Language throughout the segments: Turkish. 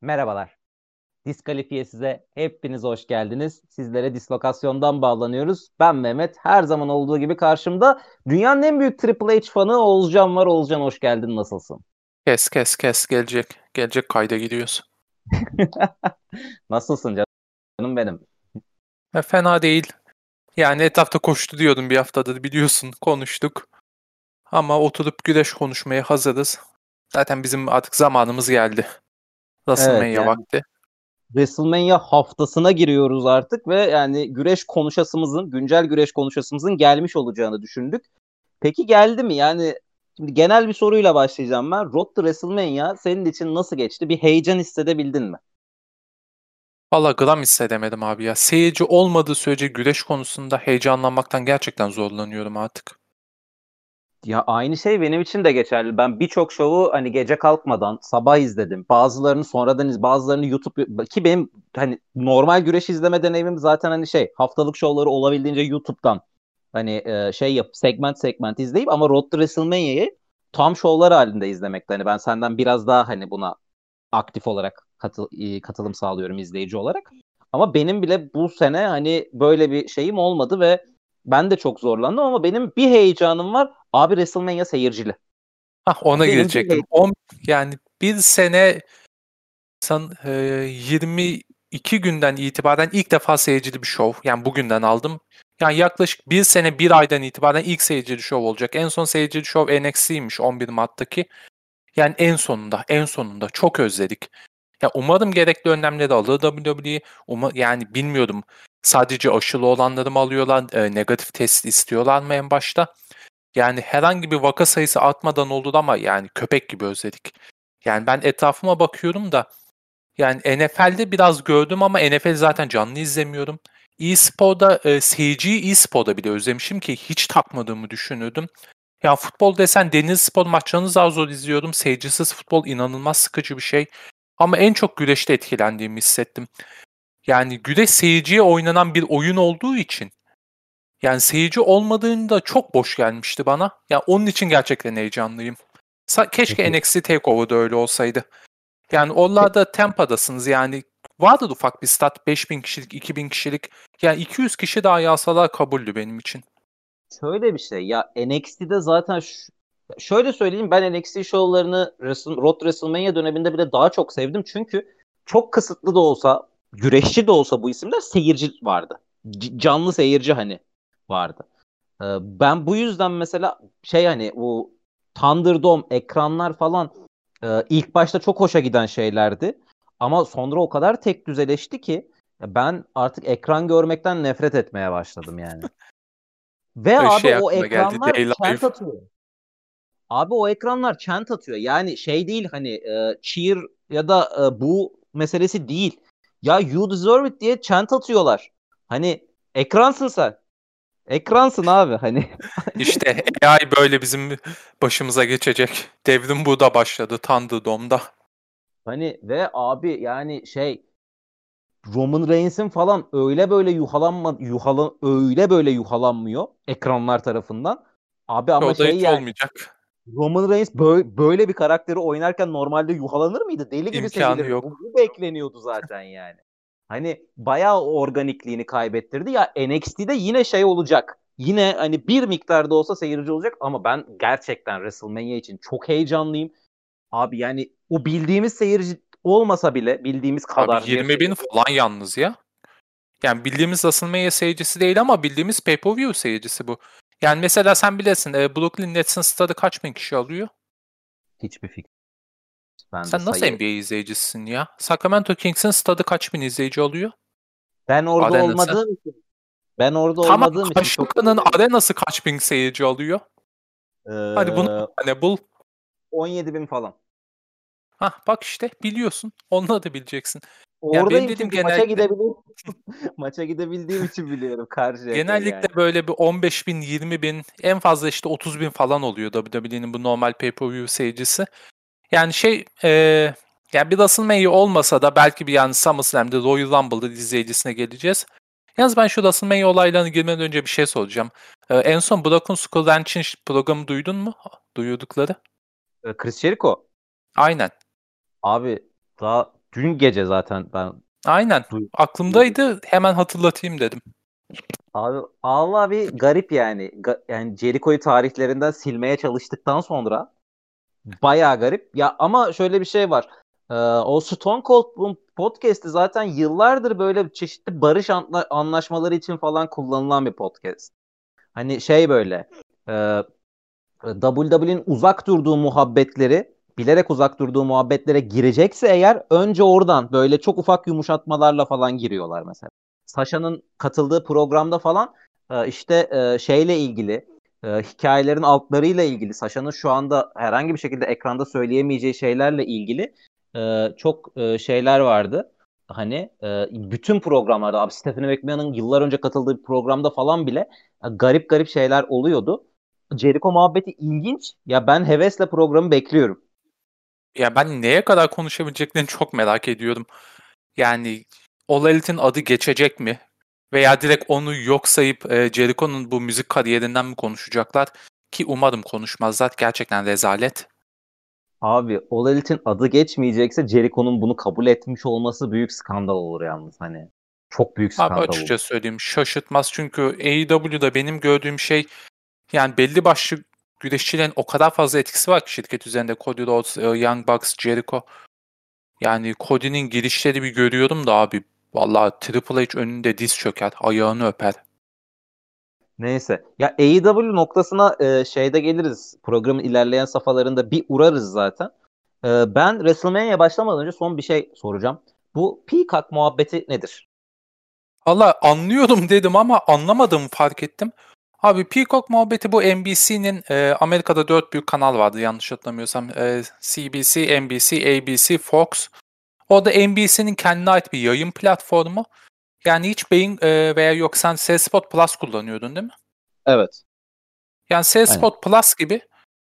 Merhabalar. Diskalifiye size hepiniz hoş geldiniz. Sizlere dislokasyondan bağlanıyoruz. Ben Mehmet. Her zaman olduğu gibi karşımda dünyanın en büyük Triple H fanı Oğuzcan var. Oğuzcan hoş geldin. Nasılsın? Kes kes kes gelecek. Gelecek kayda gidiyoruz. Nasılsın canım benim? E, fena değil. Yani etrafta koştu diyordum bir haftadır biliyorsun konuştuk. Ama oturup güreş konuşmaya hazırız. Zaten bizim artık zamanımız geldi. WrestleMania evet, yani, vakti. WrestleMania haftasına giriyoruz artık ve yani güreş konuşasımızın, güncel güreş konuşasımızın gelmiş olacağını düşündük. Peki geldi mi? Yani şimdi genel bir soruyla başlayacağım ben. Road to WrestleMania senin için nasıl geçti? Bir heyecan hissedebildin mi? Valla gram hissedemedim abi ya. Seyirci olmadığı sürece güreş konusunda heyecanlanmaktan gerçekten zorlanıyorum artık. Ya aynı şey benim için de geçerli. Ben birçok şovu hani gece kalkmadan sabah izledim. Bazılarını sonradan iz, bazılarını YouTube ki benim hani normal güreş izleme deneyimim zaten hani şey haftalık şovları olabildiğince YouTube'dan hani e, şey yap segment segment izleyip ama Road to WrestleMania'yı tam şovlar halinde izlemekte. Hani ben senden biraz daha hani buna aktif olarak katıl, katılım sağlıyorum izleyici olarak. Ama benim bile bu sene hani böyle bir şeyim olmadı ve ben de çok zorlandım ama benim bir heyecanım var. Abi WrestleMania seyircili. Ah ona benim girecektim. On, yani bir sene san, e, 22 günden itibaren ilk defa seyircili bir şov. Yani bugünden aldım. Yani yaklaşık bir sene bir aydan itibaren ilk seyircili şov olacak. En son seyircili şov NXT'ymiş 11 Mart'taki. Yani en sonunda, en sonunda çok özledik. Ya umarım gerekli önlemleri alır WWE. Uma, yani bilmiyorum sadece aşılı olanları mı alıyorlar, e, negatif test istiyorlar mı en başta? Yani herhangi bir vaka sayısı artmadan oldu ama yani köpek gibi özledik. Yani ben etrafıma bakıyorum da yani NFL'de biraz gördüm ama NFL zaten canlı izlemiyorum. E-sporda e, seyirciyi e-sporda bile özlemişim ki hiç takmadığımı düşünürdüm. Ya futbol desen deniz spor maçlarını zar zor izliyorum. Seyircisiz futbol inanılmaz sıkıcı bir şey. Ama en çok güreşte etkilendiğimi hissettim. Yani güreş seyirciye oynanan bir oyun olduğu için yani seyirci olmadığında çok boş gelmişti bana. Ya yani onun için gerçekten heyecanlıyım. Keşke NXT TakeOver'da öyle olsaydı. Yani onlarda Tampa'dasınız yani vardı ufak bir stat 5000 kişilik 2000 kişilik yani 200 kişi daha yazsalar kabuldü benim için. Şöyle bir şey ya NXT'de zaten şöyle söyleyeyim ben NXT şovlarını Road WrestleMania döneminde bile daha çok sevdim. Çünkü çok kısıtlı da olsa güreşçi de olsa bu isimde seyirci vardı. C- canlı seyirci hani vardı. Ee, ben bu yüzden mesela şey hani bu Thunderdome ekranlar falan e, ilk başta çok hoşa giden şeylerdi. Ama sonra o kadar tek düzeleşti ki ben artık ekran görmekten nefret etmeye başladım yani. Ve abi şey o ekranlar chant atıyor. Abi o ekranlar chant atıyor. Yani şey değil hani e, cheer ya da e, bu meselesi değil. Ya you deserve it diye chant atıyorlar. Hani ekransın sen. Ekransın abi hani. İşte AI böyle bizim başımıza geçecek. Devrim burada başladı Thunderdome'da. Hani ve abi yani şey Roman Reigns'in falan öyle böyle yuhalanma yuhala öyle böyle yuhalanmıyor ekranlar tarafından. Abi ama o şey yani olmayacak. Roman Reigns böyle, böyle bir karakteri oynarken normalde yuhalanır mıydı? Deli gibi sevilir. Yok. Bu, bu bekleniyordu zaten yani. Hani bayağı organikliğini kaybettirdi. Ya NXT'de yine şey olacak. Yine hani bir miktarda olsa seyirci olacak ama ben gerçekten WrestleMania için çok heyecanlıyım. Abi yani o bildiğimiz seyirci olmasa bile bildiğimiz kadar. Abi 20 bin falan yalnız ya. Yani bildiğimiz WrestleMania seyircisi değil ama bildiğimiz pay-per-view seyircisi bu. Yani mesela sen bilesin e, Brooklyn Nets'in stadı kaç bin kişi alıyor? Hiçbir fikrim. Ben Sen nasıl sayı... NBA izleyicisin ya? Sacramento Kings'in stadı kaç bin izleyici alıyor? Ben orada Arenası. olmadığım için. Ben orada tamam, olmadığım için. Tamam arenası kaç bin seyirci alıyor? Ee, Hadi bunu ne bul. 17 bin falan. Hah bak işte biliyorsun. Onunla da bileceksin. Oradayım yani çünkü genellikle... maça gidebilirim. maça gidebildiğim için biliyorum karşıya. Genellikle yani. böyle bir 15 bin, 20 bin, en fazla işte 30 bin falan oluyor WWE'nin bu normal pay-per-view seyircisi. Yani şey e, yani bir WrestleMania olmasa da belki bir yani SummerSlam'da Royal Rumble'da izleyicisine geleceğiz. Yalnız ben şu WrestleMania olaylarına girmeden önce bir şey soracağım. Ee, en son Broken Skull Ranch'in programı duydun mu? Duyurdukları. Chris Jericho. Aynen. Abi daha dün gece zaten ben Aynen. Aklımdaydı. Hemen hatırlatayım dedim. Abi Allah bir garip yani. Ga- yani Jericho'yu tarihlerinden silmeye çalıştıktan sonra bayağı garip. Ya ama şöyle bir şey var. Ee, o Stone Cold podcast'i zaten yıllardır böyle çeşitli barış anla- anlaşmaları için falan kullanılan bir podcast. Hani şey böyle e, WWE'nin uzak durduğu muhabbetleri bilerek uzak durduğu muhabbetlere girecekse eğer önce oradan böyle çok ufak yumuşatmalarla falan giriyorlar mesela. Sasha'nın katıldığı programda falan e, işte e, şeyle ilgili e, hikayelerin altlarıyla ilgili Sasha'nın şu anda herhangi bir şekilde ekranda söyleyemeyeceği şeylerle ilgili çok şeyler vardı. Hani bütün programlarda abi Stephanie McMahon'ın yıllar önce katıldığı bir programda falan bile garip garip şeyler oluyordu. Jericho muhabbeti ilginç. Ya ben hevesle programı bekliyorum. Ya ben neye kadar konuşabileceklerini çok merak ediyorum. Yani All Elite'in adı geçecek mi? Veya direkt onu yok sayıp e, Jericho'nun bu müzik kariyerinden mi konuşacaklar? Ki umarım konuşmazlar. Gerçekten rezalet. Abi All Elite'in adı geçmeyecekse Jericho'nun bunu kabul etmiş olması büyük skandal olur yalnız hani. Çok büyük skandal Abi açıkça olur. söyleyeyim şaşırtmaz çünkü AEW'da benim gördüğüm şey yani belli başlı güreşçilerin o kadar fazla etkisi var ki şirket üzerinde. Cody Rhodes, e, Young Bucks, Jericho. Yani Cody'nin girişleri bir görüyorum da abi. Vallahi Triple H önünde diz çöker, ayağını öper. Neyse. Ya AEW noktasına e, şeyde geliriz. Programın ilerleyen safhalarında bir uğrarız zaten. E, ben WrestleMania başlamadan önce son bir şey soracağım. Bu Peacock muhabbeti nedir? Valla anlıyorum dedim ama anlamadığımı fark ettim. Abi Peacock muhabbeti bu NBC'nin e, Amerika'da dört büyük kanal vardı yanlış hatırlamıyorsam. E, CBC, NBC, ABC, Fox. O da NBC'nin kendine ait bir yayın platformu. Yani hiç beyin e, veya yok sen C-Spot Plus kullanıyordun değil mi? Evet. Yani C-Spot Plus gibi.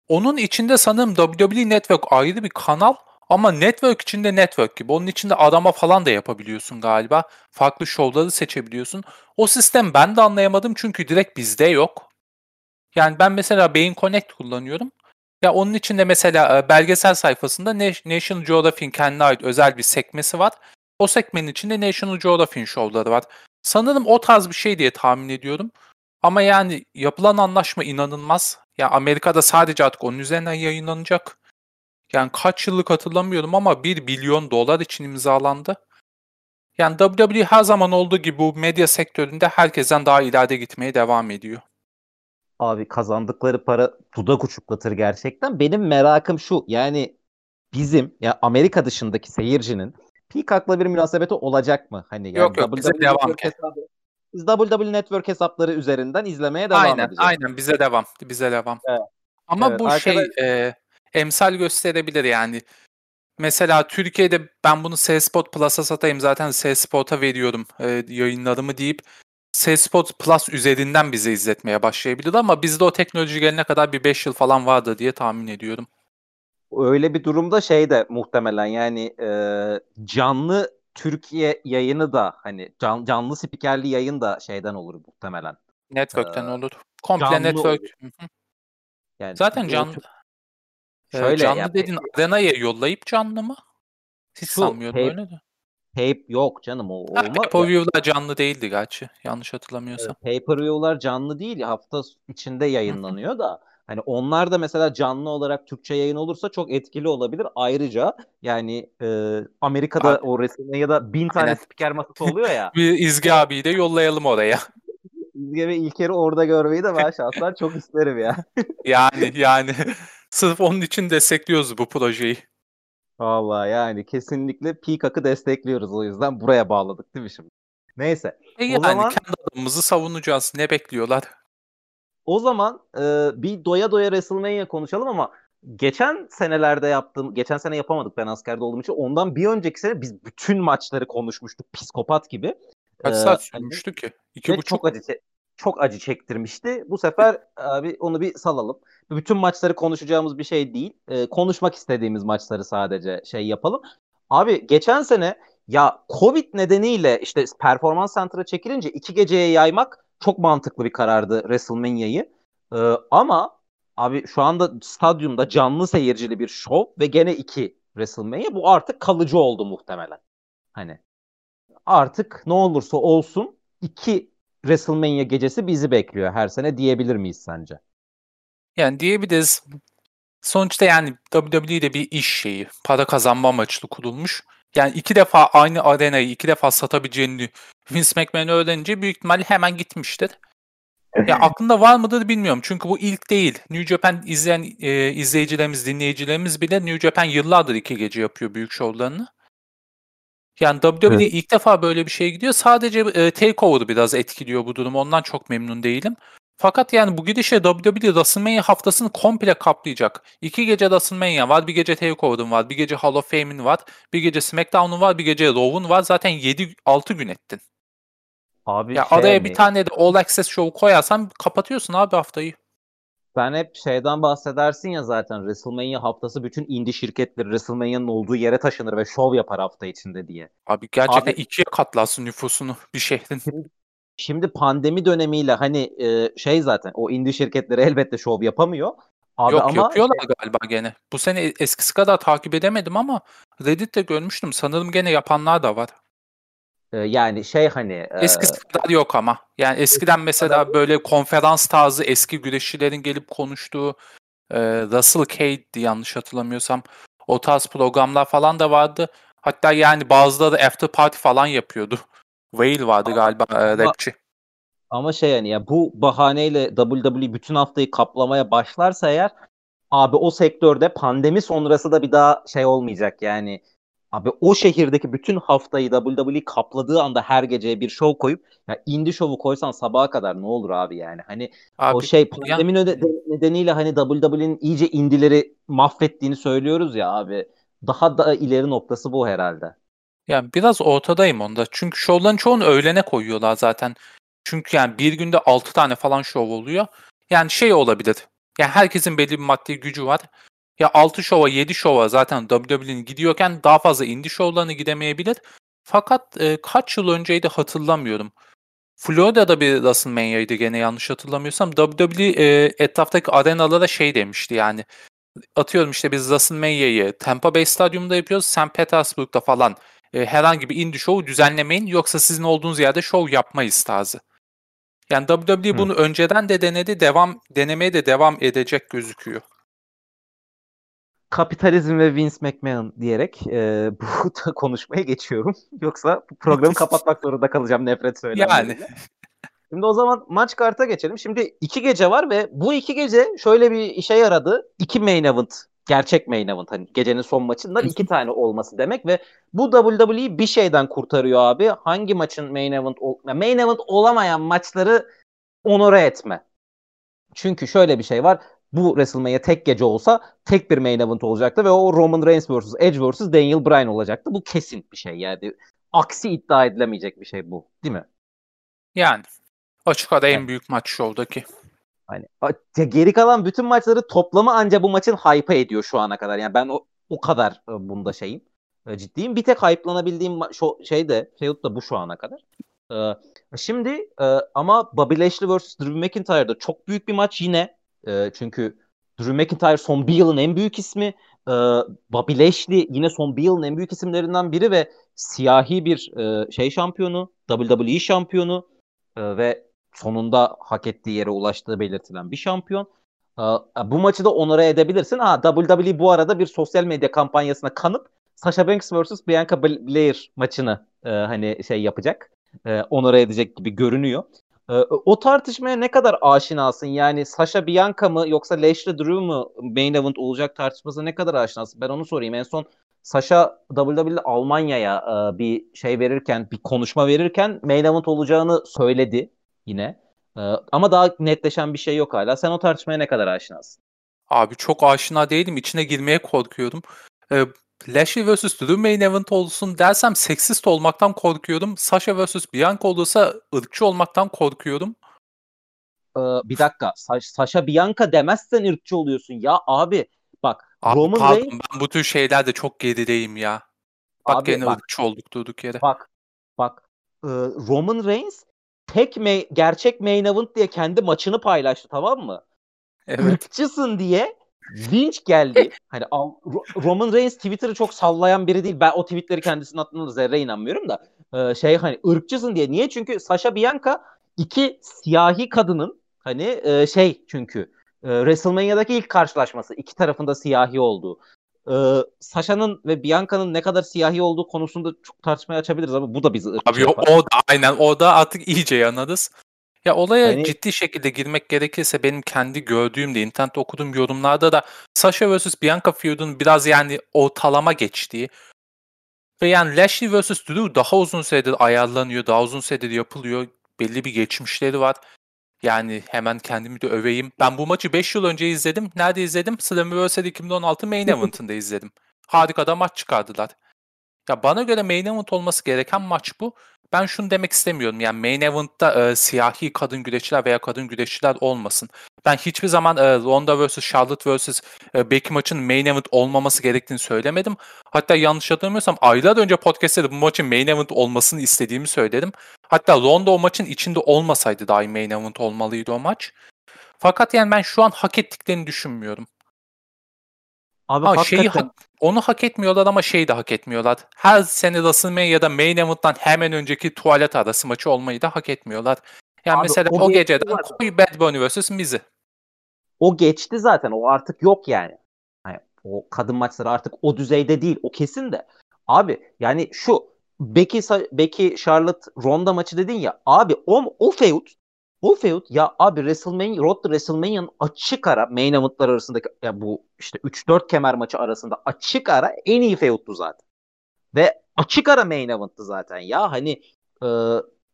Onun içinde sanırım WWE Network ayrı bir kanal ama network içinde network gibi. Onun içinde arama falan da yapabiliyorsun galiba. Farklı şovları seçebiliyorsun. O sistem ben de anlayamadım çünkü direkt bizde yok. Yani ben mesela Beyin Connect kullanıyorum. Ya onun içinde mesela e, belgesel sayfasında National Geographic'in kendine ait özel bir sekmesi var. O sekmenin içinde National Geographic şovları var. Sanırım o tarz bir şey diye tahmin ediyorum. Ama yani yapılan anlaşma inanılmaz. Ya Amerika'da sadece artık onun üzerinden yayınlanacak. Yani kaç yıllık hatırlamıyorum ama 1 milyon dolar için imzalandı. Yani WWE her zaman olduğu gibi bu medya sektöründe herkesten daha ileride gitmeye devam ediyor. Abi kazandıkları para dudak uçuklatır gerçekten. Benim merakım şu yani bizim ya Amerika dışındaki seyircinin Peacock'la bir münasebeti olacak mı? Hani yani yok yok bize devam. Hesabı, biz WWE Network hesapları üzerinden izlemeye devam aynen, edeceğiz. Aynen bize devam. Bize devam. Evet. Ama evet, bu arkadaş... şey e, emsal gösterebilir yani. Mesela Türkiye'de ben bunu C-Spot Plus'a satayım zaten C-Spot'a veriyorum e, yayınlarımı deyip C-Spot Plus üzerinden bize izletmeye başlayabilir ama bizde o teknoloji gelene kadar bir 5 yıl falan vardı diye tahmin ediyorum. Öyle bir durumda şey de muhtemelen yani e, canlı Türkiye yayını da hani can, canlı spikerli yayın da şeyden olur muhtemelen. Network'ten ee, olur. Komple network. Olur. Yani Zaten canlı Şöyle canlı ya, dedin arenaya yollayıp canlı mı? Hiç sanmıyorum öyle de. Pay, yok canım o olmaz. Pay-per-view'lar canlı değildi gerçi. Yanlış hatırlamıyorsam. Pay-per-view'lar canlı değil. Hafta içinde yayınlanıyor da. Hani onlar da mesela canlı olarak Türkçe yayın olursa çok etkili olabilir. Ayrıca yani e, Amerika'da Abi. o ya da bin tane Aynen. spiker masası oluyor ya. Bir İzgi abiyi de yollayalım oraya. İzgi ve İlker'i orada görmeyi de ben şahsen çok isterim ya. yani yani Sırf onun için destekliyoruz bu projeyi. Valla yani kesinlikle Peacock'ı destekliyoruz o yüzden buraya bağladık değil mi şimdi? Neyse. E yani zaman, kendi adamımızı savunacağız. Ne bekliyorlar? O zaman e, bir doya doya WrestleMania konuşalım ama geçen senelerde yaptığım, geçen sene yapamadık ben askerde olduğum için. Ondan bir önceki sene biz bütün maçları konuşmuştuk psikopat gibi. Kaç saat sürmüştü ki? İki buçuk. Çok acı, çok acı çektirmişti. Bu sefer abi onu bir salalım. Bütün maçları konuşacağımız bir şey değil. E, konuşmak istediğimiz maçları sadece şey yapalım. Abi geçen sene ya Covid nedeniyle işte performans center'a çekilince iki geceye yaymak çok mantıklı bir karardı WrestleMania'yı. Ee, ama abi şu anda stadyumda canlı seyircili bir şov ve gene iki WrestleMania. Bu artık kalıcı oldu muhtemelen. Hani artık ne olursa olsun iki WrestleMania gecesi bizi bekliyor her sene diyebilir miyiz sence? Yani diyebiliriz. Sonuçta yani WWE'de bir iş şeyi. Para kazanma amaçlı kurulmuş. Yani iki defa aynı arenayı iki defa satabileceğini Vince McMahon öğrenince büyük ihtimalle hemen gitmiştir. Ya aklında var mıdır bilmiyorum. Çünkü bu ilk değil. New Japan izleyen e, izleyicilerimiz, dinleyicilerimiz bile New Japan yıllardır iki gece yapıyor büyük şovlarını. Yani WWE evet. ilk defa böyle bir şey gidiyor. Sadece e, Takeover biraz etkiliyor bu durum. Ondan çok memnun değilim. Fakat yani bu gidişle WWE WrestleMania haftasını komple kaplayacak. İki gece WrestleMania var, bir gece Takeover'ın var, bir gece Hall of Fame'in var, bir gece SmackDown'un var, bir gece Raw'un var. Zaten 7-6 gün ettin. Abi ya şey araya mi? bir tane de All Access Show koyarsan kapatıyorsun abi haftayı. Sen hep şeyden bahsedersin ya zaten WrestleMania haftası bütün indie şirketleri WrestleMania'nın olduğu yere taşınır ve şov yapar hafta içinde diye. Abi gerçekten abi, ikiye katlarsın nüfusunu bir şehrin. Şimdi pandemi dönemiyle hani e, şey zaten o indie şirketleri elbette şov yapamıyor. Abi Yok ama yapıyorlar şey... galiba gene. Bu sene eskisi kadar takip edemedim ama Reddit'te görmüştüm. Sanırım gene yapanlar da var. Ee, yani şey hani eskisi e... kadar yok ama. Yani eskiden mesela böyle konferans tarzı eski güreşçilerin gelip konuştuğu e, Russell Cade'di yanlış hatırlamıyorsam. O tarz programlar falan da vardı. Hatta yani bazıları after party falan yapıyordu. Whale vardı galiba e, rapçi. Ama şey yani ya bu bahaneyle WWE bütün haftayı kaplamaya başlarsa eğer abi o sektörde pandemi sonrası da bir daha şey olmayacak yani. Abi o şehirdeki bütün haftayı WWE kapladığı anda her geceye bir show koyup ya indie şovu koysan sabaha kadar ne olur abi yani. Hani abi, o şey pandemi ya... nedeniyle hani WWE'nin iyice indileri mahvettiğini söylüyoruz ya abi. Daha da ileri noktası bu herhalde. Yani biraz ortadayım onda. Çünkü şovların çoğunu öğlene koyuyorlar zaten. Çünkü yani bir günde 6 tane falan şov oluyor. Yani şey olabilir. Yani herkesin belli bir maddi gücü var. Ya 6 şova 7 şova zaten WWE'nin gidiyorken daha fazla indie şovlarına gidemeyebilir. Fakat e, kaç yıl önceydi hatırlamıyorum. Florida'da bir WrestleMania'ydı gene yanlış hatırlamıyorsam. WWE e, etraftaki arenalara şey demişti yani. Atıyorum işte biz WrestleMania'yı Tampa Bay Stadyumunda yapıyoruz. St. Petersburg'da falan e, herhangi bir indie show düzenlemeyin yoksa sizin olduğunuz yerde show yapmayız tarzı. Yani WWE Hı. bunu önceden de denedi, devam denemeye de devam edecek gözüküyor. Kapitalizm ve Vince McMahon diyerek e, bu konuşmaya geçiyorum. Yoksa programı kapatmak zorunda kalacağım nefret söylemleriyle. Yani. Şimdi o zaman maç karta geçelim. Şimdi iki gece var ve bu iki gece şöyle bir işe yaradı. İki main event gerçek main event hani gecenin son maçından iki tane olması demek ve bu WWE bir şeyden kurtarıyor abi. Hangi maçın main event ol main event olamayan maçları onore etme. Çünkü şöyle bir şey var. Bu WrestleMania tek gece olsa tek bir main event olacaktı ve o Roman Reigns vs. Edge vs. Daniel Bryan olacaktı. Bu kesin bir şey yani. Aksi iddia edilemeyecek bir şey bu. Değil mi? Yani açık ara en büyük maç şovdaki. Hani geri kalan bütün maçları toplamı anca bu maçın hype ediyor şu ana kadar. Yani ben o, o kadar e, bunda şeyim. E, ciddiyim. Bir tek hype'lanabildiğim ma- şey de şey da bu şu ana kadar. Ee, şimdi e, ama Bobby Lashley vs. Drew McIntyre'da çok büyük bir maç yine. E, çünkü Drew McIntyre son bir yılın en büyük ismi. E, Bobby Lashley yine son bir yılın en büyük isimlerinden biri ve siyahi bir e, şey şampiyonu, WWE şampiyonu e, ve sonunda hak ettiği yere ulaştığı belirtilen bir şampiyon. Ee, bu maçı da onore edebilirsin. Ha WWE bu arada bir sosyal medya kampanyasına kanıp Sasha Banks vs. Bianca Belair maçını e, hani şey yapacak. E, onore edecek gibi görünüyor. E, o tartışmaya ne kadar aşinasın? Yani Sasha Bianca mı yoksa Lashley Drew mu main event olacak tartışmasına ne kadar aşinasın? Ben onu sorayım. En son Sasha WWE Almanya'ya e, bir şey verirken, bir konuşma verirken main event olacağını söyledi yine. Ee, ama daha netleşen bir şey yok hala. Sen o tartışmaya ne kadar aşinasın? Abi çok aşina değilim. İçine girmeye korkuyorum. Ee, Lashley vs. Drew main event olsun dersem seksist olmaktan korkuyorum. Sasha vs. Bianca olursa ırkçı olmaktan korkuyorum. Ee, bir dakika. Sa- Sasha Bianca demezsen ırkçı oluyorsun. Ya abi bak abi, Roman pardon, Reigns... Ben bu tür şeylerde çok gerideyim ya. Bak abi, gene bak, ırkçı olduk durduk yere. Bak bak e, Roman Reigns tek me- gerçek main event diye kendi maçını paylaştı tamam mı? Evet. Irkçısın diye linç geldi. Hani Roman Reigns Twitter'ı çok sallayan biri değil. Ben o tweetleri kendisinin attığına da zerre inanmıyorum da. E, şey hani ırkçısın diye. Niye? Çünkü Sasha Bianca iki siyahi kadının hani e, şey çünkü WrestleMania'daki ilk karşılaşması. iki tarafında siyahi olduğu. Sasha'nın ve Bianca'nın ne kadar siyahi olduğu konusunda çok tartışmaya açabiliriz ama bu da bizi ırkçı Abi yapar. o da aynen o da artık iyice yanarız. Ya olaya hani... ciddi şekilde girmek gerekirse benim kendi gördüğüm de internette okuduğum yorumlarda da Sasha vs Bianca feud'un biraz yani ortalama geçtiği ve yani Lashley vs Drew daha uzun süredir ayarlanıyor, daha uzun süredir yapılıyor. Belli bir geçmişleri var. Yani hemen kendimi de öveyim. Ben bu maçı 5 yıl önce izledim. Nerede izledim? Slammiversary 2016 Main Event'ında izledim. Harika da maç çıkardılar. Ya bana göre Main Event olması gereken maç bu ben şunu demek istemiyorum. Yani main event'ta e, siyahi kadın güreşçiler veya kadın güreşçiler olmasın. Ben hiçbir zaman e, Ronda vs. Charlotte vs. E, Becky maçının main event olmaması gerektiğini söylemedim. Hatta yanlış hatırlamıyorsam aylar önce podcast'te bu maçın main event olmasını istediğimi söyledim. Hatta Ronda o maçın içinde olmasaydı dahi main event olmalıydı o maç. Fakat yani ben şu an hak ettiklerini düşünmüyorum. Abi ha, hakikaten... şeyi hak, onu hak etmiyorlar ama şeyi de hak etmiyorlar. Her sene WrestleMania ya da Main Event'tan hemen önceki tuvalet arası maçı olmayı da hak etmiyorlar. Yani Abi, mesela o, o geceden zaten. koy Bad Bunny vs. Miz'i. O geçti zaten. O artık yok yani. yani. O kadın maçları artık o düzeyde değil. O kesin de. Abi yani şu Becky, Becky Charlotte Ronda maçı dedin ya. Abi o, o feud bu feud ya abi WrestleMania, Road to WrestleMania'nın açık ara main event'lar arasındaki ya bu işte 3-4 kemer maçı arasında açık ara en iyi feud'tu zaten. Ve açık ara main event'tı zaten ya hani e,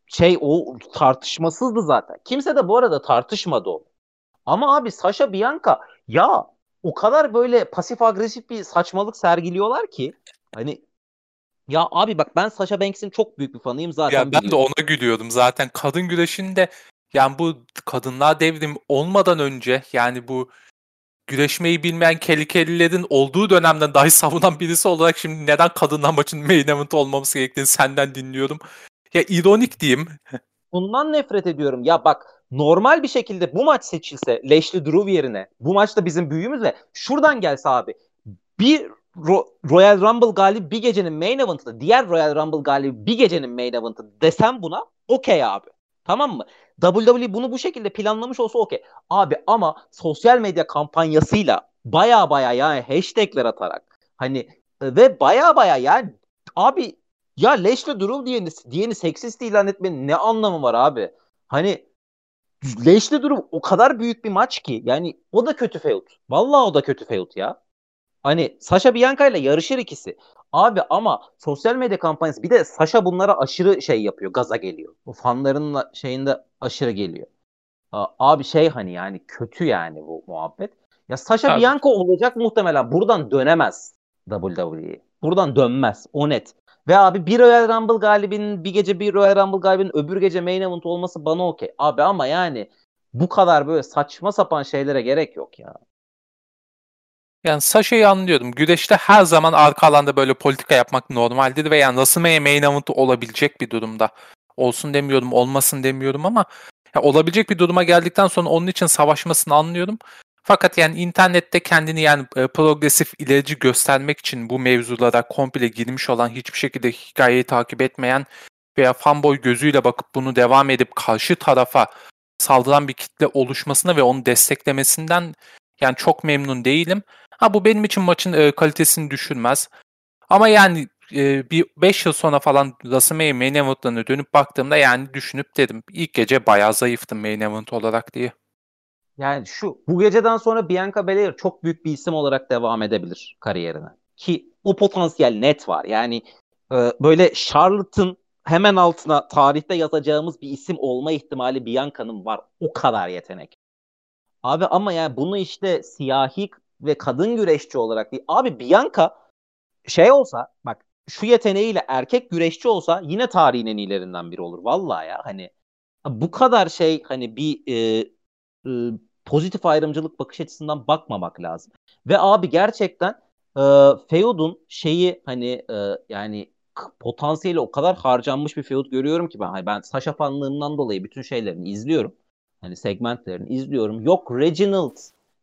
şey o tartışmasızdı zaten. Kimse de bu arada tartışmadı o. Ama abi Sasha Bianca ya o kadar böyle pasif agresif bir saçmalık sergiliyorlar ki hani ya abi bak ben Sasha Banks'in çok büyük bir fanıyım zaten. Ya ben biliyorum. de ona gülüyordum zaten. Kadın güreşinde yani bu kadınlar devrim olmadan önce yani bu güreşmeyi bilmeyen Kelly olduğu dönemden dahi savunan birisi olarak şimdi neden kadınlar maçın main event olmaması gerektiğini senden dinliyorum. Ya ironik diyeyim. Bundan nefret ediyorum. Ya bak normal bir şekilde bu maç seçilse Lashley Drew yerine bu maçta bizim büyüğümüzle şuradan gelse abi bir Ro- Royal Rumble galibi bir gecenin main event'ı diğer Royal Rumble galibi bir gecenin main event'ı desem buna okey abi. Tamam mı? WWE bunu bu şekilde planlamış olsa okey. Abi ama sosyal medya kampanyasıyla baya baya yani hashtagler atarak hani e, ve baya baya yani abi ya Lashley Drew diyeni, diyeni seksist ilan etmenin ne anlamı var abi? Hani Lashley Drew o kadar büyük bir maç ki yani o da kötü feud. Vallahi o da kötü feud ya. Hani Sasha Bianca ile yarışır ikisi. Abi ama sosyal medya kampanyası bir de Sasha bunlara aşırı şey yapıyor. Gaza geliyor. Bu fanların şeyinde aşırı geliyor. Abi şey hani yani kötü yani bu muhabbet. Ya Sasha Abi. Bianca olacak muhtemelen. Buradan dönemez WWE. Buradan dönmez. O net. Ve abi bir Royal Rumble galibinin bir gece bir Royal Rumble galibinin öbür gece main event olması bana okey. Abi ama yani bu kadar böyle saçma sapan şeylere gerek yok ya. Yani Sasha'yı anlıyorum. Güreşte her zaman arka alanda böyle politika yapmak normaldir ve yani WrestleMania main event olabilecek bir durumda. Olsun demiyorum, olmasın demiyorum ama ya olabilecek bir duruma geldikten sonra onun için savaşmasını anlıyorum. Fakat yani internette kendini yani e, progresif ilerici göstermek için bu mevzulara komple girmiş olan hiçbir şekilde hikayeyi takip etmeyen veya fanboy gözüyle bakıp bunu devam edip karşı tarafa saldıran bir kitle oluşmasına ve onu desteklemesinden yani çok memnun değilim. Ha bu benim için maçın e, kalitesini düşürmez. Ama yani e, bir 5 yıl sonra falan WrestleMania Main Event'larına dönüp baktığımda yani düşünüp dedim ilk gece bayağı zayıftım Main Event olarak diye. Yani şu bu geceden sonra Bianca Belair çok büyük bir isim olarak devam edebilir kariyerine. Ki o potansiyel net var. Yani e, böyle Charlotte'ın hemen altına tarihte yazacağımız bir isim olma ihtimali Bianca'nın var. O kadar yetenek. Abi ama yani bunu işte siyahi ve kadın güreşçi olarak değil. Abi Bianca şey olsa bak şu yeteneğiyle erkek güreşçi olsa yine tarihin en iyilerinden biri olur. Vallahi ya hani bu kadar şey hani bir e, e, pozitif ayrımcılık bakış açısından bakmamak lazım. Ve abi gerçekten e, Feud'un şeyi hani e, yani potansiyeli o kadar harcanmış bir Feud görüyorum ki ben hani ben Sasha dolayı bütün şeylerini izliyorum. Hani segmentlerini izliyorum. Yok Reginald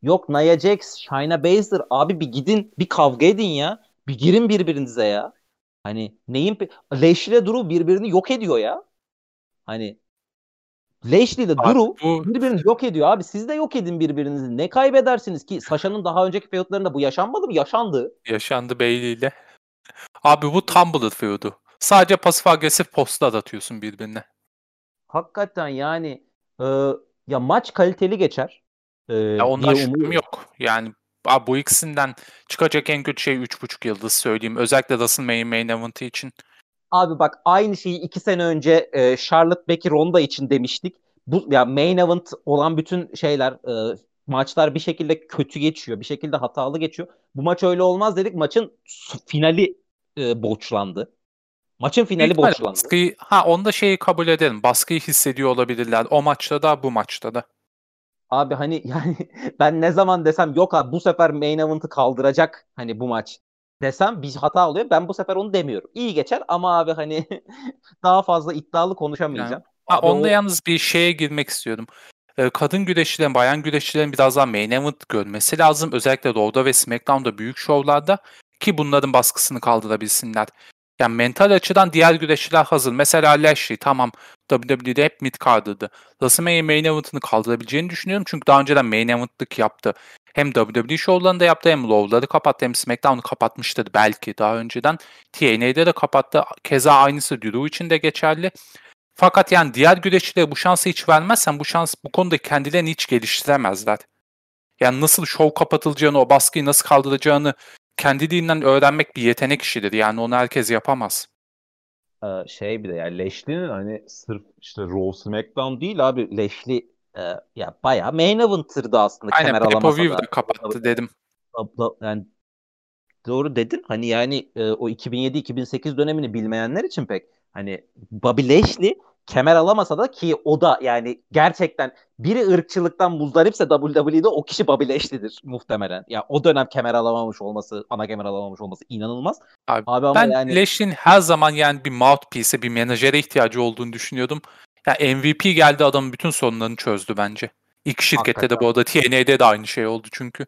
Yok Nia Jax, Shayna Baszler. Abi bir gidin bir kavga edin ya. Bir girin birbirinize ya. Hani neyin Lashley ile Drew birbirini yok ediyor ya. Hani Lashley ile Drew bu... birbirini yok ediyor abi. Siz de yok edin birbirinizi. Ne kaybedersiniz ki? Sasha'nın daha önceki feudlarında bu yaşanmadı mı? Yaşandı. Yaşandı Bayley ile. Abi bu Tumblr feudu. Sadece pasif agresif postlar atıyorsun birbirine. Hakikaten yani e, ya maç kaliteli geçer. E, ya ondan şüphem yok. Yani abi bu ikisinden çıkacak en kötü şey 3.5 yıldız söyleyeyim. Özellikle WrestleMania Main Event için. Abi bak aynı şeyi iki sene önce e, Charlotte Becky Ronda için demiştik. Bu ya main event olan bütün şeyler e, maçlar bir şekilde kötü geçiyor. Bir şekilde hatalı geçiyor. Bu maç öyle olmaz dedik. Maçın finali e, boçlandı. Maçın finali Büyük boçlandı. Baskıyı, ha onda şeyi kabul edelim. Baskıyı hissediyor olabilirler. O maçta da bu maçta da. Abi hani yani ben ne zaman desem yok abi bu sefer main event'ı kaldıracak hani bu maç desem bir hata oluyor. Ben bu sefer onu demiyorum. İyi geçer ama abi hani daha fazla iddialı konuşamayacağım. Yani, ha, onda o... yalnız bir şeye girmek istiyordum. Kadın güreşçilerin, bayan güreşçilerin biraz daha main event görmesi lazım. Özellikle Raw'da ve SmackDown'da büyük şovlarda ki bunların baskısını kaldırabilsinler. Yani mental açıdan diğer güreşçiler hazır. Mesela Lashley tamam WWE'de hep mid card'ıydı. WrestleMania main event'ını kaldırabileceğini düşünüyorum. Çünkü daha önceden main event'lık yaptı. Hem WWE şovlarında yaptı hem Low'ları kapattı hem SmackDown'u kapatmıştı belki daha önceden. TNA'de de kapattı. Keza aynısı Drew için de geçerli. Fakat yani diğer güreşçilere bu şansı hiç vermezsen bu şans bu konuda kendilerini hiç geliştiremezler. Yani nasıl şov kapatılacağını, o baskıyı nasıl kaldıracağını kendiliğinden öğrenmek bir yetenek işidir. Yani onu herkes yapamaz. Ee, şey bir de yani Lashley'nin hani sırf işte Raw SmackDown değil abi Lashley e, ya bayağı main event'tırdı aslında Aynen, da. kapattı dedim. Yani doğru dedin. Hani yani e, o 2007-2008 dönemini bilmeyenler için pek hani Bobby Lashley kemer alamasa da ki o da yani gerçekten biri ırkçılıktan muzdaripse WWE'de o kişi Bobby Lashley'dir muhtemelen. Ya yani o dönem kemer alamamış olması, ana kemer alamamış olması inanılmaz. Abi, Abi ama ben yani... Lashley'in her zaman yani bir mouthpiece'e, bir menajere ihtiyacı olduğunu düşünüyordum. Ya yani MVP geldi adamın bütün sorunlarını çözdü bence. İlk şirkette Hakikaten. de bu arada TNA'de de aynı şey oldu çünkü.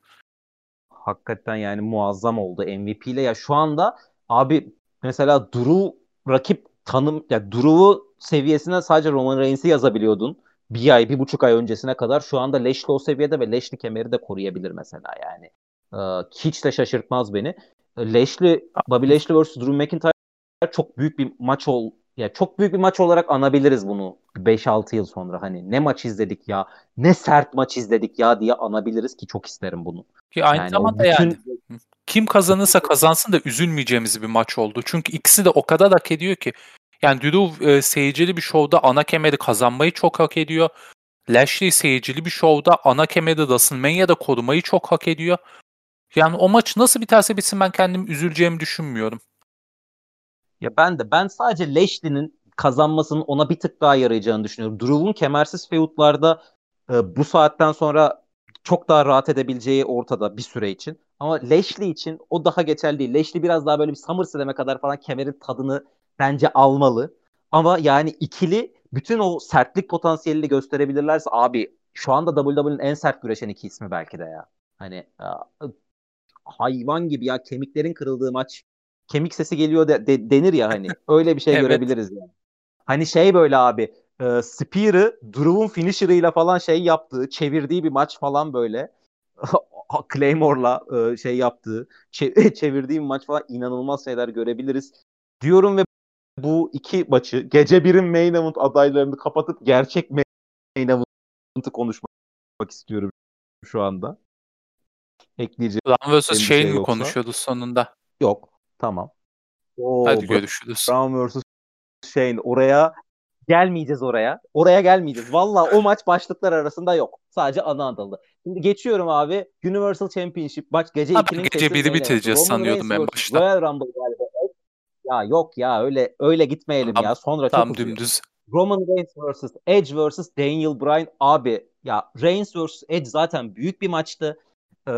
Hakikaten yani muazzam oldu MVP ile. Ya şu anda abi mesela Drew rakip tanım ya Drew'u seviyesine sadece Roman Reigns'i yazabiliyordun. Bir ay, bir buçuk ay öncesine kadar şu anda Lashley o seviyede ve Lashley kemeri de koruyabilir mesela yani. Ee, hiç de şaşırtmaz beni. Ee, Lashley, Bobby Lashley vs. Drew McIntyre çok büyük bir maç ol ya çok büyük bir maç olarak anabiliriz bunu 5-6 yıl sonra hani ne maç izledik ya ne sert maç izledik ya diye anabiliriz ki çok isterim bunu. Ki aynı yani zamanda bütün... yani kim kazanırsa kazansın da üzülmeyeceğimiz bir maç oldu. Çünkü ikisi de o kadar hak ediyor ki. Yani Drew e, seyircili bir şovda ana kemeri kazanmayı çok hak ediyor. Lashley seyircili bir şovda ana kemeri WrestleMania'da korumayı çok hak ediyor. Yani o maç nasıl biterse bitsin ben kendim üzüleceğimi düşünmüyorum. Ya ben de ben sadece Lashley'nin kazanmasının ona bir tık daha yarayacağını düşünüyorum. Drew'un kemersiz feudlarda e, bu saatten sonra çok daha rahat edebileceği ortada bir süre için. Ama Lashley için o daha geçerli değil. Lashley biraz daha böyle bir SummerSlam'e kadar falan kemerin tadını bence almalı. Ama yani ikili bütün o sertlik potansiyelini gösterebilirlerse abi şu anda WWE'nin en sert güreşen iki ismi belki de ya. Hani hayvan gibi ya kemiklerin kırıldığı maç kemik sesi geliyor de, de, denir ya hani öyle bir şey evet. görebiliriz yani. Hani şey böyle abi e, Spear'ı Drew'un finisher'ıyla falan şey yaptığı, çevirdiği bir maç falan böyle. Claymore'la e, şey yaptığı, çevirdiği bir maç falan inanılmaz şeyler görebiliriz. Diyorum ve bu iki maçı gece birin main event adaylarını kapatıp gerçek main event'ı konuşmak istiyorum şu anda. Ekleyeceğim Brown vs. Shane şey mi konuşuyordu sonunda? Yok. Tamam. Oo, Hadi görüşürüz. Brown vs. Shane oraya gelmeyeceğiz oraya. Oraya gelmeyeceğiz. Valla o maç başlıklar arasında yok. Sadece ana adalı. Şimdi geçiyorum abi. Universal Championship maç gece 2'nin gece biri bitireceğiz sanıyordum en başta. Royal Rumble galiba. Ya yok ya öyle öyle gitmeyelim tam, ya. Sonra tam çok dümdüz. Roman Reigns vs. Edge vs. Daniel Bryan abi ya Reigns vs. Edge zaten büyük bir maçtı. Ee,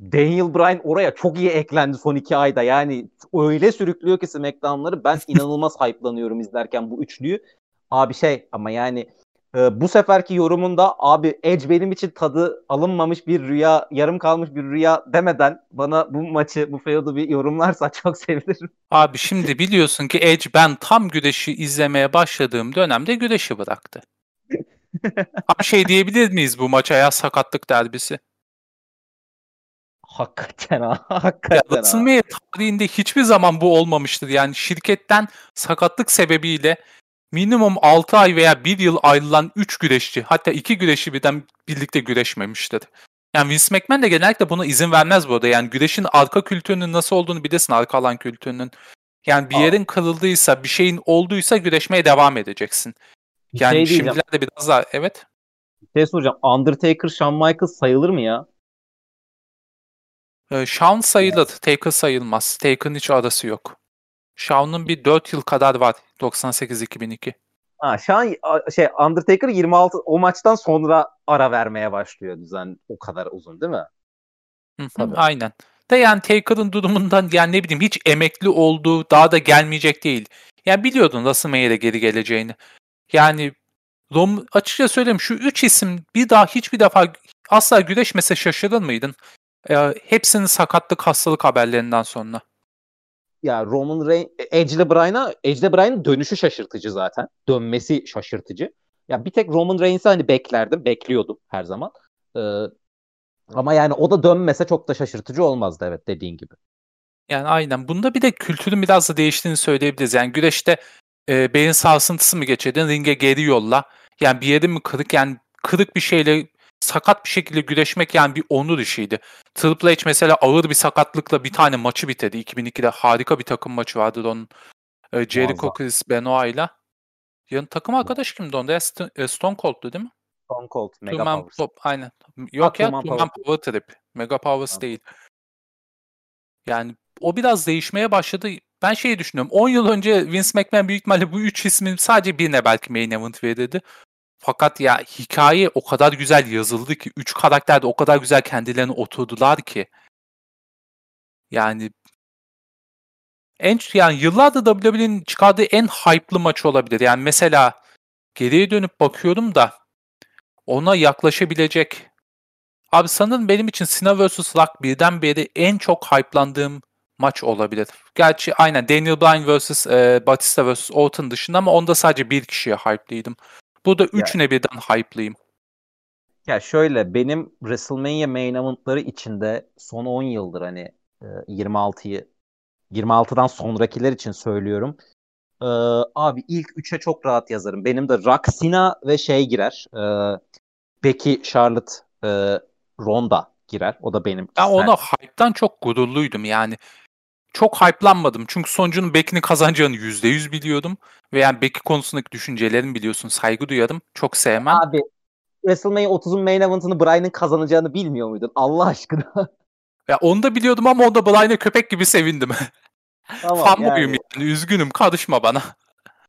Daniel Bryan oraya çok iyi eklendi son iki ayda. Yani öyle sürüklüyor ki SmackDown'ları ben inanılmaz hype'lanıyorum izlerken bu üçlüyü. Abi şey ama yani Ee, bu seferki yorumunda abi Edge benim için tadı alınmamış bir rüya, yarım kalmış bir rüya demeden bana bu maçı, bu feud'u bir yorumlarsa çok sevinirim. Abi şimdi biliyorsun ki Edge ben tam güreşi izlemeye başladığım dönemde güreşi bıraktı. Ama şey diyebilir miyiz bu maça ya sakatlık derbisi? Hakikaten ha. Hakikaten ya, WrestleMania tarihinde hiçbir zaman bu olmamıştır. Yani şirketten sakatlık sebebiyle minimum 6 ay veya 1 yıl ayrılan 3 güreşçi hatta 2 güreşçi birden birlikte güreşmemiştir. Yani Vince McMahon de genellikle buna izin vermez bu arada. Yani güreşin arka kültürünün nasıl olduğunu bilirsin arka alan kültürünün. Yani bir yerin kırıldıysa, bir şeyin olduysa güreşmeye devam edeceksin. Yani şey şimdilerde biraz daha evet. Bir şey soracağım. Undertaker, Shawn Michaels sayılır mı ya? Ee, Shawn sayılır. Taker sayılmaz. Taker'ın hiç arası yok. Shawn'un bir 4 yıl kadar var. 98-2002. Ha, an şey Undertaker 26 o maçtan sonra ara vermeye başlıyor düzen o kadar uzun değil mi? Hı hı, Tabii. Aynen. De yani Taker'ın durumundan yani ne bileyim hiç emekli olduğu daha da gelmeyecek değil. Yani biliyordun WrestleMania'da geri geleceğini. Yani Rom, açıkça söyleyeyim şu üç isim bir daha hiçbir defa asla güreşmese şaşırır mıydın? Ee, hepsinin sakatlık hastalık haberlerinden sonra ya Roman Reigns, Edge ile Bryan'a Edge ile Bryan'ın dönüşü şaşırtıcı zaten. Dönmesi şaşırtıcı. Ya bir tek Roman Reigns'i hani beklerdim, bekliyordum her zaman. Ee, ama yani o da dönmese çok da şaşırtıcı olmazdı evet dediğin gibi. Yani aynen. Bunda bir de kültürün biraz da değiştiğini söyleyebiliriz. Yani güreşte e, beyin sarsıntısı mı geçirdin, ringe geri yolla. Yani bir yerin mi kırık yani kırık bir şeyle sakat bir şekilde güreşmek yani bir onur işiydi. Triple H mesela ağır bir sakatlıkla bir tane maçı bitirdi. 2002'de harika bir takım maçı vardı onun. E, Jericho Chris Benoit'la. Yan takım arkadaş kimdi onda? E, Stone Cold'du değil mi? Stone Cold, Mega Powers. Top, aynen. Yok ha, ya, Two Man Power Trip. Mega Powers ha. değil. Yani o biraz değişmeye başladı. Ben şeyi düşünüyorum. 10 yıl önce Vince McMahon büyük ihtimalle bu üç ismin sadece birine belki main event verirdi. Fakat ya hikaye o kadar güzel yazıldı ki üç karakter de o kadar güzel kendilerine oturdular ki. Yani en yani yıllardır WWE'nin çıkardığı en hype'lı maç olabilir. Yani mesela geriye dönüp bakıyorum da ona yaklaşabilecek Abi sanırım benim için Cena vs. Rock birden beri en çok hype'landığım maç olabilir. Gerçi aynen Daniel Bryan vs. E, Batista vs. Orton dışında ama onda sadece bir kişiye hype'lıydım. Bu da üçüne yani. birden hype'lıyım. Ya şöyle benim WrestleMania main event'ları içinde son 10 yıldır hani 26'yı e, 26'dan sonrakiler için söylüyorum. Ee, abi ilk 3'e çok rahat yazarım. Benim de Roxina ve şey girer. E, Becky, Charlotte, e, Ronda girer. O da benim. Ben ona hype'tan çok gururluydum yani çok hype'lanmadım. Çünkü sonucunun Becky'nin kazanacağını %100 biliyordum. Ve yani Becky konusundaki düşüncelerimi biliyorsun. Saygı duyarım. Çok sevmem. Abi WrestleMania 30'un main event'ını Bryan'ın kazanacağını bilmiyor muydun? Allah aşkına. Ya onu da biliyordum ama onda Bryan'a köpek gibi sevindim. Tamam, Fanboyum yani. yani. Üzgünüm. Karışma bana.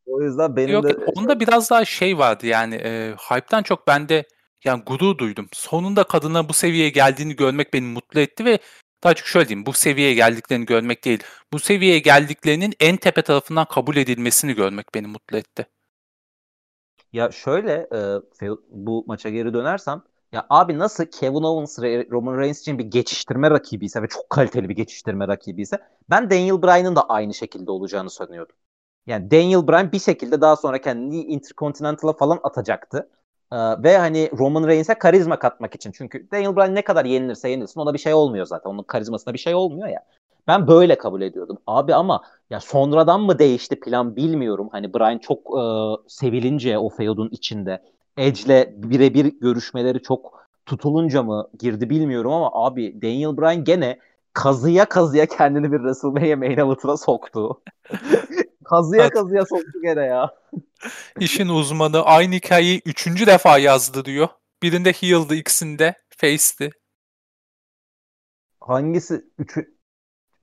O yüzden benim Yok, de... Onda biraz daha şey vardı yani. E, hype'tan çok bende yani gurur duydum. Sonunda kadına bu seviyeye geldiğini görmek beni mutlu etti ve daha çok şöyle diyeyim, bu seviyeye geldiklerini görmek değil, bu seviyeye geldiklerinin en tepe tarafından kabul edilmesini görmek beni mutlu etti. Ya şöyle e, bu maça geri dönersem ya abi nasıl Kevin Owens Roman Reigns için bir geçiştirme rakibiyse ve çok kaliteli bir geçiştirme rakibiyse ben Daniel Bryan'ın da aynı şekilde olacağını sanıyordum. Yani Daniel Bryan bir şekilde daha sonra kendini Intercontinental'a falan atacaktı. Ee, ve hani Roman Reigns'e karizma katmak için. Çünkü Daniel Bryan ne kadar yenilirse yenilsin ona bir şey olmuyor zaten. Onun karizmasına bir şey olmuyor ya. Ben böyle kabul ediyordum. Abi ama ya sonradan mı değişti plan bilmiyorum. Hani Bryan çok e, sevilince o feudun içinde Edge'le birebir görüşmeleri çok tutulunca mı girdi bilmiyorum ama abi Daniel Bryan gene kazıya kazıya kendini bir WrestleMania main event'ına soktu. kazıya kazıya soktu gene ya. İşin uzmanı aynı hikayeyi üçüncü defa yazdı diyor. Birinde heel'dı ikisinde face'ti. Hangisi? Üçü...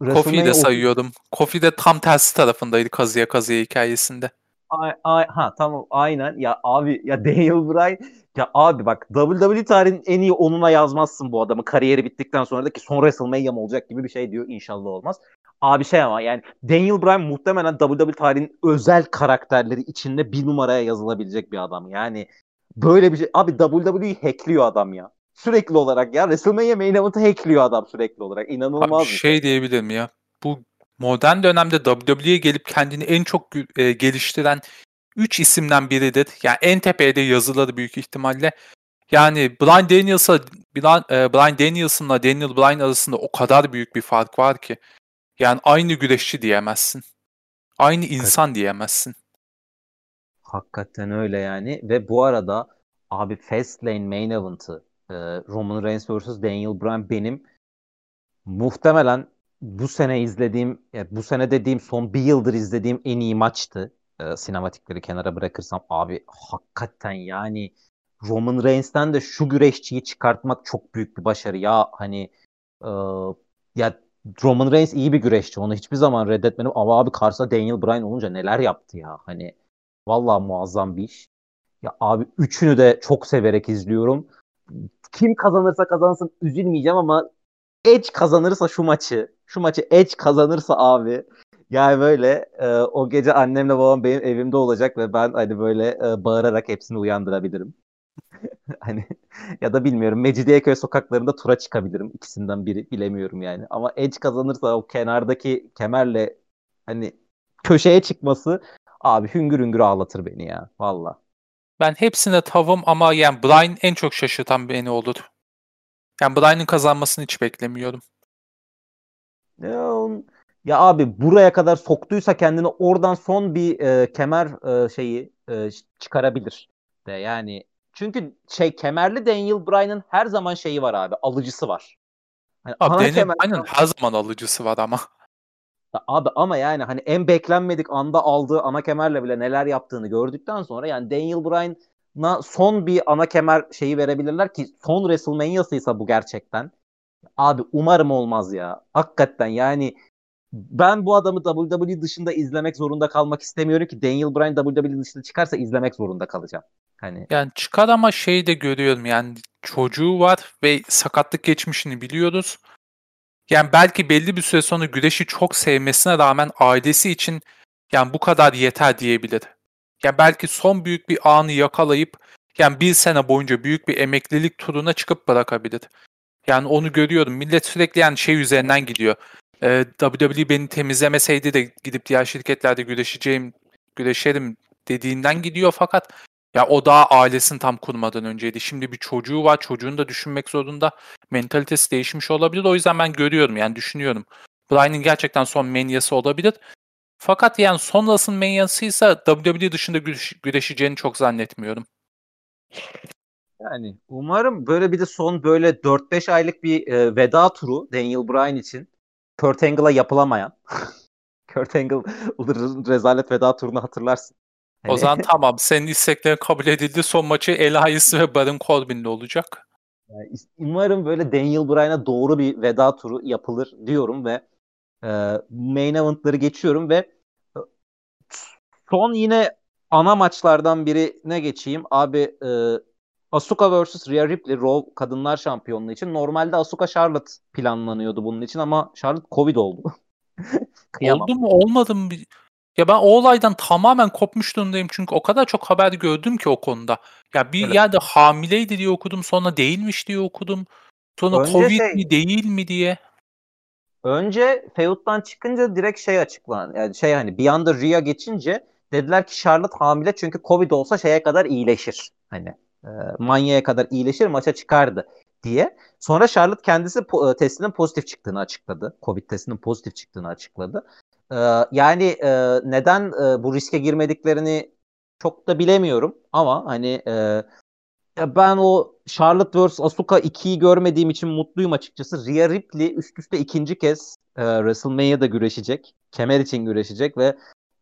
Kofi'yi de sayıyordum. Kofi de tam tersi tarafındaydı kazıya kazıya hikayesinde. Ay, ay, ha tamam aynen ya abi ya Daniel Bryan ya abi bak WWE tarihinin en iyi onuna yazmazsın bu adamı kariyeri bittikten sonra da ki son WrestleMania olacak gibi bir şey diyor inşallah olmaz. Abi şey ama yani Daniel Bryan muhtemelen WWE tarihinin özel karakterleri içinde bir numaraya yazılabilecek bir adam. Yani böyle bir şey. Abi WWE'yi hackliyor adam ya. Sürekli olarak ya. WrestleMania main event'ı hackliyor adam sürekli olarak. İnanılmaz Abi, şey, şey diyebilirim ya. Bu modern dönemde WWE'ye gelip kendini en çok e, geliştiren 3 isimden biridir. Yani en tepeye de yazıları büyük ihtimalle. Yani Brian Daniels'a Brian, e, Brian Daniel Bryan arasında o kadar büyük bir fark var ki. Yani aynı güreşçi diyemezsin. Aynı insan diyemezsin. Hakikaten öyle yani. Ve bu arada abi Fastlane main event'ı e, Roman Reigns vs. Daniel Bryan benim muhtemelen bu sene izlediğim, yani bu sene dediğim son bir yıldır izlediğim en iyi maçtı. E, sinematikleri kenara bırakırsam abi hakikaten yani Roman Reigns'ten de şu güreşçiyi çıkartmak çok büyük bir başarı. Ya hani e, ya Roman Reigns iyi bir güreşçi. Onu hiçbir zaman reddetmedim. Ama abi karşısında Daniel Bryan olunca neler yaptı ya. Hani vallahi muazzam bir iş. Ya abi üçünü de çok severek izliyorum. Kim kazanırsa kazansın üzülmeyeceğim ama Edge kazanırsa şu maçı, şu maçı Edge kazanırsa abi yani böyle e, o gece annemle babam benim evimde olacak ve ben hani böyle e, bağırarak hepsini uyandırabilirim. hani ya da bilmiyorum Mecidiyeköy sokaklarında tura çıkabilirim. ikisinden biri bilemiyorum yani. Ama Edge kazanırsa o kenardaki kemerle hani köşeye çıkması abi hüngür hüngür ağlatır beni ya valla. Ben hepsine tavım ama yani Brian en çok şaşırtan beni olur. Yani Brian'ın kazanmasını hiç beklemiyorum. Ya, ya abi buraya kadar soktuysa kendini oradan son bir e, kemer e, şeyi e, çıkarabilir de yani çünkü şey kemerli Daniel Bryan'ın her zaman şeyi var abi alıcısı var. Yani abi Daniel kemer... Bryan'ın her zaman alıcısı var ama. Abi ama yani hani en beklenmedik anda aldığı ana kemerle bile neler yaptığını gördükten sonra yani Daniel Bryan'a son bir ana kemer şeyi verebilirler ki son WrestleMania'sıysa bu gerçekten. Abi umarım olmaz ya. Hakikaten yani ben bu adamı WWE dışında izlemek zorunda kalmak istemiyorum ki Daniel Bryan WWE dışında çıkarsa izlemek zorunda kalacağım. Hani yani çıkar ama şey de görüyorum yani çocuğu var ve sakatlık geçmişini biliyoruz. Yani belki belli bir süre sonra güreşi çok sevmesine rağmen ailesi için yani bu kadar yeter diyebilir. Yani belki son büyük bir anı yakalayıp yani bir sene boyunca büyük bir emeklilik turuna çıkıp bırakabilir. Yani onu görüyorum. Millet sürekli yani şey üzerinden gidiyor. Ee, WWE beni temizlemeseydi de gidip diğer şirketlerde güreşeceğim, güreşerim dediğinden gidiyor fakat ya o daha ailesini tam kurmadan önceydi. Şimdi bir çocuğu var. Çocuğunu da düşünmek zorunda. Mentalitesi değişmiş olabilir. O yüzden ben görüyorum yani düşünüyorum. Bryan'ın gerçekten son manyası olabilir. Fakat yani sonrasının manyasıysa WWE dışında güreşeceğini çok zannetmiyorum. Yani umarım böyle bir de son böyle 4-5 aylık bir e, veda turu Daniel Bryan için Kurt Angle'a yapılamayan Kurt Angle rezalet veda turunu hatırlarsın. O hani zaman tamam. Senin isteklerin kabul edildi. Son maçı Elias ve Baron Corbin'le olacak. Yani umarım böyle Daniel Bryan'a doğru bir veda turu yapılır diyorum ve e, main event'ları geçiyorum ve e, son yine ana maçlardan birine geçeyim. Abi e, Asuka vs. Rhea Ripley Raw Kadınlar Şampiyonluğu için. Normalde Asuka Charlotte planlanıyordu bunun için ama Charlotte Covid oldu. oldu mu olmadı mı? Ya ben o olaydan tamamen kopmuş durumdayım çünkü o kadar çok haber gördüm ki o konuda. Ya bir evet. yerde hamileydi diye okudum sonra değilmiş diye okudum. Sonra Önce Covid şey, mi değil mi diye. Önce feud'dan çıkınca direkt şey açıklan. Yani şey hani bir anda Rhea geçince dediler ki Charlotte hamile çünkü Covid olsa şeye kadar iyileşir. Hani e, manyaya kadar iyileşir maça çıkardı diye. Sonra Charlotte kendisi po- testinin pozitif çıktığını açıkladı. Covid testinin pozitif çıktığını açıkladı. Ee, yani e, neden e, bu riske girmediklerini çok da bilemiyorum ama hani e, ben o Charlotte vs Asuka 2'yi görmediğim için mutluyum açıkçası. Rhea Ripley üst üste ikinci kez e, WrestleMania'da güreşecek. Kemer için güreşecek ve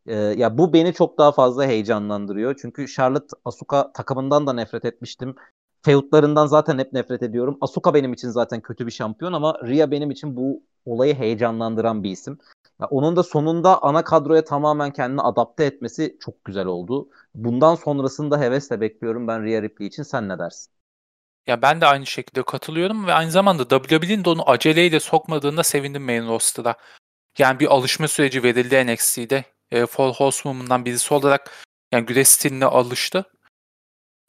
e, ya bu beni çok daha fazla heyecanlandırıyor. Çünkü Charlotte Asuka takımından da nefret etmiştim. Feudlarından zaten hep nefret ediyorum. Asuka benim için zaten kötü bir şampiyon ama Rhea benim için bu olayı heyecanlandıran bir isim. Ya onun da sonunda ana kadroya tamamen kendini adapte etmesi çok güzel oldu. Bundan sonrasını da hevesle bekliyorum ben Rhea Ripley için. Sen ne dersin? Ya ben de aynı şekilde katılıyorum ve aynı zamanda WWE'nin de onu aceleyle sokmadığında sevindim main roster'a. Yani bir alışma süreci verildi NXT'de. E, Fall Horsewoman'dan birisi olarak yani güreş stiline alıştı.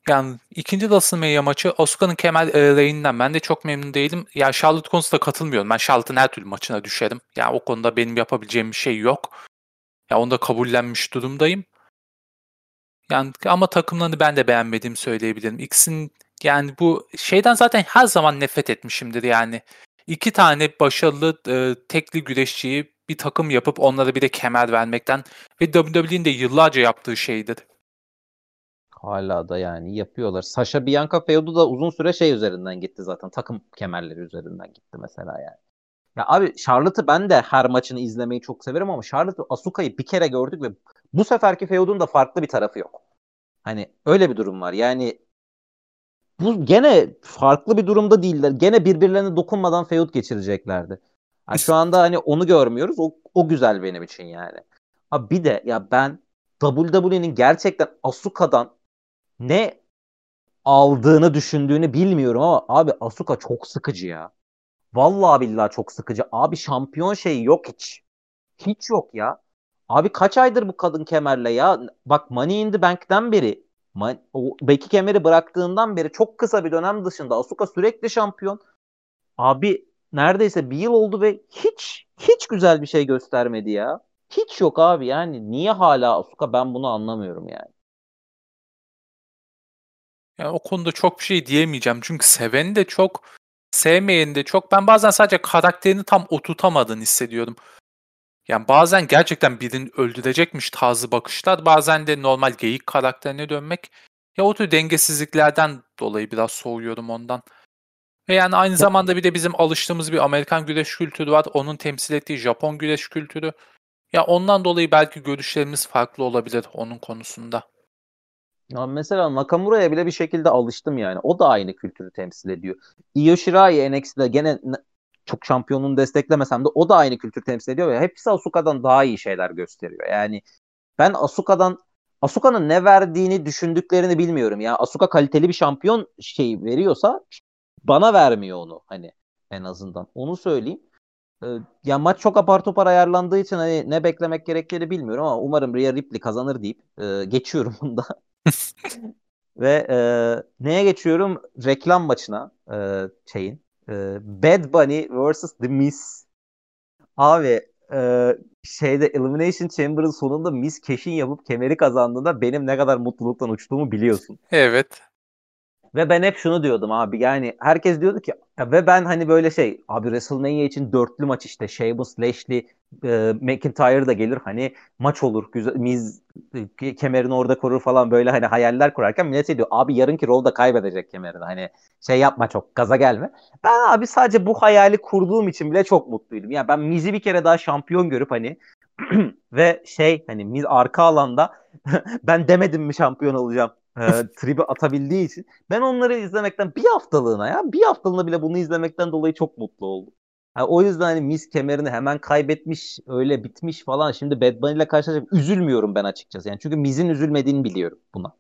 Yani ikinci WrestleMania maçı Oscar'ın kemer reyinden ben de çok memnun değilim. Ya Charlotte konusunda katılmıyorum. Ben Charlotte'ın her türlü maçına düşerim. Ya yani o konuda benim yapabileceğim bir şey yok. Ya onu da kabullenmiş durumdayım. Yani ama takımlarını ben de beğenmediğimi söyleyebilirim. İkisinin yani bu şeyden zaten her zaman nefret etmişimdir yani. İki tane başarılı e, tekli güreşçiyi bir takım yapıp onlara bir de kemer vermekten ve WWE'nin de yıllarca yaptığı şeydir. Hala da yani yapıyorlar. Sasha Bianca feudu da uzun süre şey üzerinden gitti zaten. Takım kemerleri üzerinden gitti mesela yani. Ya abi Charlotte'ı ben de her maçını izlemeyi çok severim ama Charlotte Asuka'yı bir kere gördük ve bu seferki feudun da farklı bir tarafı yok. Hani öyle bir durum var. Yani bu gene farklı bir durumda değiller. Gene birbirlerine dokunmadan feud geçireceklerdi. Yani şu anda hani onu görmüyoruz. O, o güzel benim için yani. Abi bir de ya ben WWE'nin gerçekten Asuka'dan ne aldığını düşündüğünü bilmiyorum ama abi Asuka çok sıkıcı ya. Vallahi billahi çok sıkıcı. Abi şampiyon şeyi yok hiç. Hiç yok ya. Abi kaç aydır bu kadın kemerle ya? Bak Money in the Bank'ten beri o Becky kemeri bıraktığından beri çok kısa bir dönem dışında Asuka sürekli şampiyon. Abi neredeyse bir yıl oldu ve hiç hiç güzel bir şey göstermedi ya. Hiç yok abi yani niye hala Asuka ben bunu anlamıyorum yani. Yani o konuda çok bir şey diyemeyeceğim. Çünkü seveni de çok, sevmeyeni de çok. Ben bazen sadece karakterini tam oturtamadığını hissediyorum. Yani bazen gerçekten birini öldürecekmiş tarzı bakışlar. Bazen de normal geyik karakterine dönmek. Ya o tür dengesizliklerden dolayı biraz soğuyorum ondan. Ve yani aynı zamanda bir de bizim alıştığımız bir Amerikan güreş kültürü var. Onun temsil ettiği Japon güreş kültürü. Ya ondan dolayı belki görüşlerimiz farklı olabilir onun konusunda. Ya mesela Nakamura'ya bile bir şekilde alıştım yani. O da aynı kültürü temsil ediyor. Io Shirai NXT'de gene çok şampiyonunu desteklemesem de o da aynı kültürü temsil ediyor ve hepsi Asuka'dan daha iyi şeyler gösteriyor. Yani ben Asuka'dan Asuka'nın ne verdiğini düşündüklerini bilmiyorum. Ya Asuka kaliteli bir şampiyon şey veriyorsa bana vermiyor onu hani en azından. Onu söyleyeyim. Ee, ya maç çok apar topar ayarlandığı için hani ne beklemek gerektiğini bilmiyorum ama umarım Rhea Ripley kazanır deyip e, geçiyorum bunda. Ve e, neye geçiyorum? Reklam maçına e, şeyin. E, Bad Bunny vs. The Miz. Abi e, şeyde Elimination Chamber'ın sonunda Miz keşin yapıp kemeri kazandığında benim ne kadar mutluluktan uçtuğumu biliyorsun. Evet. Ve ben hep şunu diyordum abi yani herkes diyordu ki ve ben hani böyle şey abi WrestleMania için dörtlü maç işte Sheamus, Lashley, e, McIntyre da gelir hani maç olur güzel Miz e, kemerini orada korur falan böyle hani hayaller kurarken millet şey diyor abi yarınki Raw da kaybedecek kemerini hani şey yapma çok gaza gelme. Ben abi sadece bu hayali kurduğum için bile çok mutluydum. Yani ben Miz'i bir kere daha şampiyon görüp hani ve şey hani Miz arka alanda ben demedim mi şampiyon olacağım e, tribi atabildiği için ben onları izlemekten bir haftalığına ya bir haftalığına bile bunu izlemekten dolayı çok mutlu oldum. Yani o yüzden hani Miz kemerini hemen kaybetmiş, öyle bitmiş falan. Şimdi Bad Bunny ile karşılaşacak. Üzülmüyorum ben açıkçası. Yani çünkü Miz'in üzülmediğini biliyorum buna.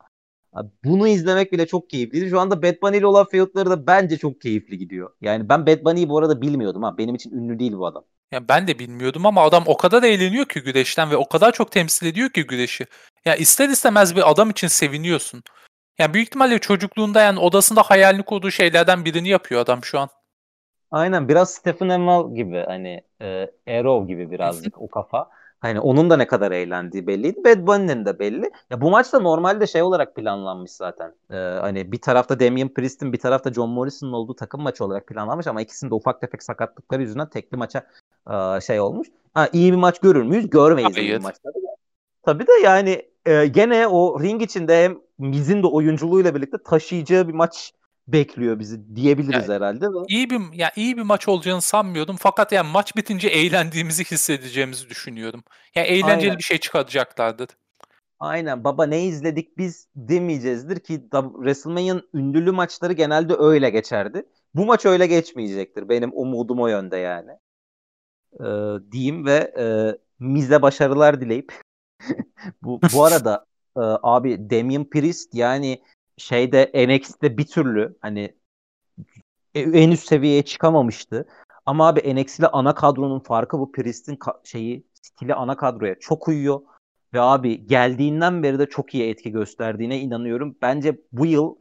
Abi bunu izlemek bile çok keyifliydi. Şu anda Bad Bunny ile olan feudları da bence çok keyifli gidiyor. Yani ben Bad Bunny'yi bu arada bilmiyordum ha. Benim için ünlü değil bu adam. Ya ben de bilmiyordum ama adam o kadar eğleniyor ki güreşten ve o kadar çok temsil ediyor ki güreşi. Ya ister istemez bir adam için seviniyorsun. Yani büyük ihtimalle çocukluğunda yani odasında hayalini kurduğu şeylerden birini yapıyor adam şu an. Aynen biraz Stephen Amell gibi hani e, Arrow gibi birazcık o kafa. Hani onun da ne kadar eğlendiği belliydi. Bad Bunny'nin de belli. Ya bu maçta normalde şey olarak planlanmış zaten. Ee, hani bir tarafta Damian Priest'in bir tarafta John Morrison'ın olduğu takım maçı olarak planlanmış ama ikisinin de ufak tefek sakatlıkları yüzünden tekli maça e, şey olmuş. Ha, iyi bir maç görür müyüz? Görmeyiz Hayır. bu maçta. Tabii de yani e, gene o ring içinde hem Miz'in de oyunculuğuyla birlikte taşıyacağı bir maç bekliyor bizi diyebiliriz yani, herhalde. De. İyi bir ya iyi bir maç olacağını sanmıyordum. Fakat yani maç bitince eğlendiğimizi hissedeceğimizi düşünüyordum. Yani eğlenceli Aynen. bir şey çıkaracaklardı. Aynen baba ne izledik biz demeyeceğizdir ki WrestleMania'nın ünlülü maçları genelde öyle geçerdi. Bu maç öyle geçmeyecektir. Benim umudum o yönde yani. Ee, diyeyim ve e, Miz'e başarılar dileyip bu bu arada e, abi Damian Priest yani şeyde NXT'de bir türlü hani e, en üst seviyeye çıkamamıştı. Ama abi NXT ana kadronun farkı bu Priest'in şeyi stili ana kadroya çok uyuyor. Ve abi geldiğinden beri de çok iyi etki gösterdiğine inanıyorum. Bence bu yıl